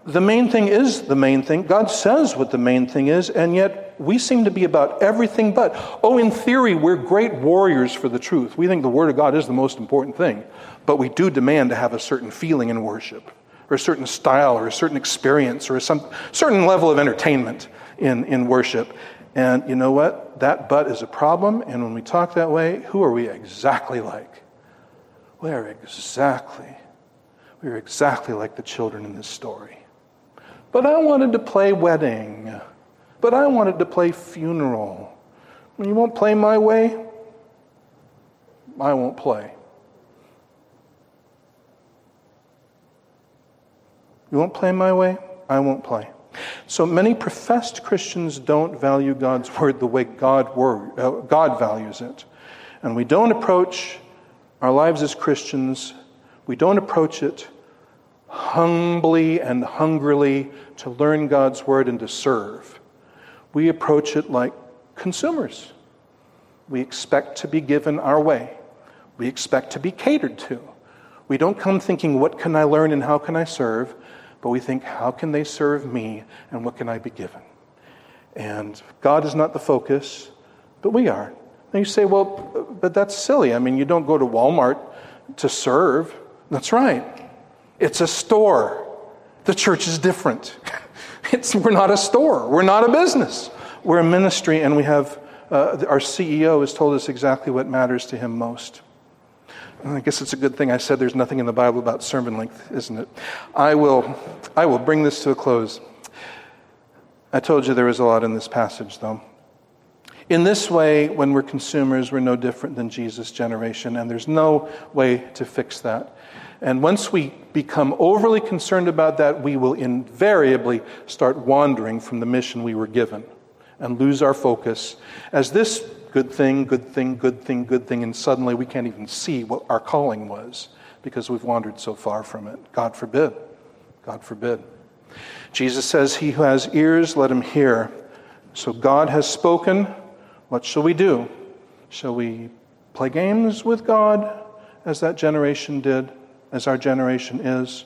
the main thing is the main thing. God says what the main thing is, and yet we seem to be about everything but. Oh, in theory, we're great warriors for the truth. We think the Word of God is the most important thing, but we do demand to have a certain feeling in worship, or a certain style, or a certain experience, or a some, certain level of entertainment in, in worship. And you know what? That but is a problem, and when we talk that way, who are we exactly like? We're exactly, we're exactly like the children in this story. But I wanted to play wedding. But I wanted to play funeral. You won't play my way? I won't play. You won't play my way? I won't play. So many professed Christians don't value God's word the way God, word, uh, God values it. And we don't approach our lives as Christians, we don't approach it humbly and hungrily to learn God's word and to serve. We approach it like consumers. We expect to be given our way. We expect to be catered to. We don't come thinking, what can I learn and how can I serve? But we think, how can they serve me and what can I be given? And God is not the focus, but we are. And you say, well, but that's silly. I mean, you don't go to Walmart to serve. That's right. It's a store. The church is different. It's, we're not a store. We're not a business. We're a ministry, and we have uh, our CEO has told us exactly what matters to him most. I guess it's a good thing I said there's nothing in the Bible about sermon length, isn't it? I will, I will bring this to a close. I told you there was a lot in this passage, though. In this way, when we're consumers, we're no different than Jesus' generation, and there's no way to fix that. And once we become overly concerned about that, we will invariably start wandering from the mission we were given and lose our focus as this good thing, good thing, good thing, good thing, and suddenly we can't even see what our calling was because we've wandered so far from it. God forbid. God forbid. Jesus says, He who has ears, let him hear. So God has spoken. What shall we do? Shall we play games with God as that generation did? As our generation is,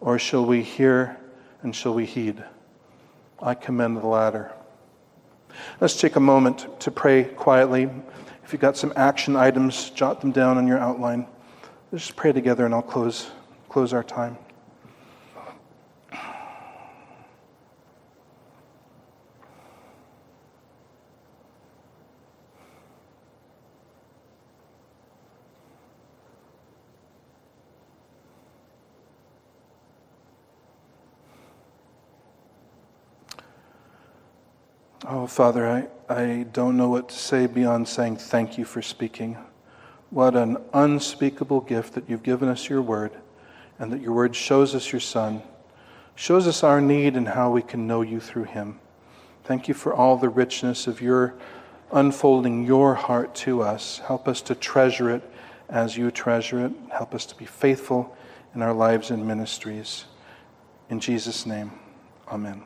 or shall we hear and shall we heed? I commend the latter. Let's take a moment to pray quietly. If you've got some action items, jot them down on your outline. Let's just pray together and I'll close, close our time. Oh, Father, I, I don't know what to say beyond saying thank you for speaking. What an unspeakable gift that you've given us your word, and that your word shows us your Son, shows us our need and how we can know you through him. Thank you for all the richness of your unfolding your heart to us. Help us to treasure it as you treasure it. Help us to be faithful in our lives and ministries. In Jesus' name, amen.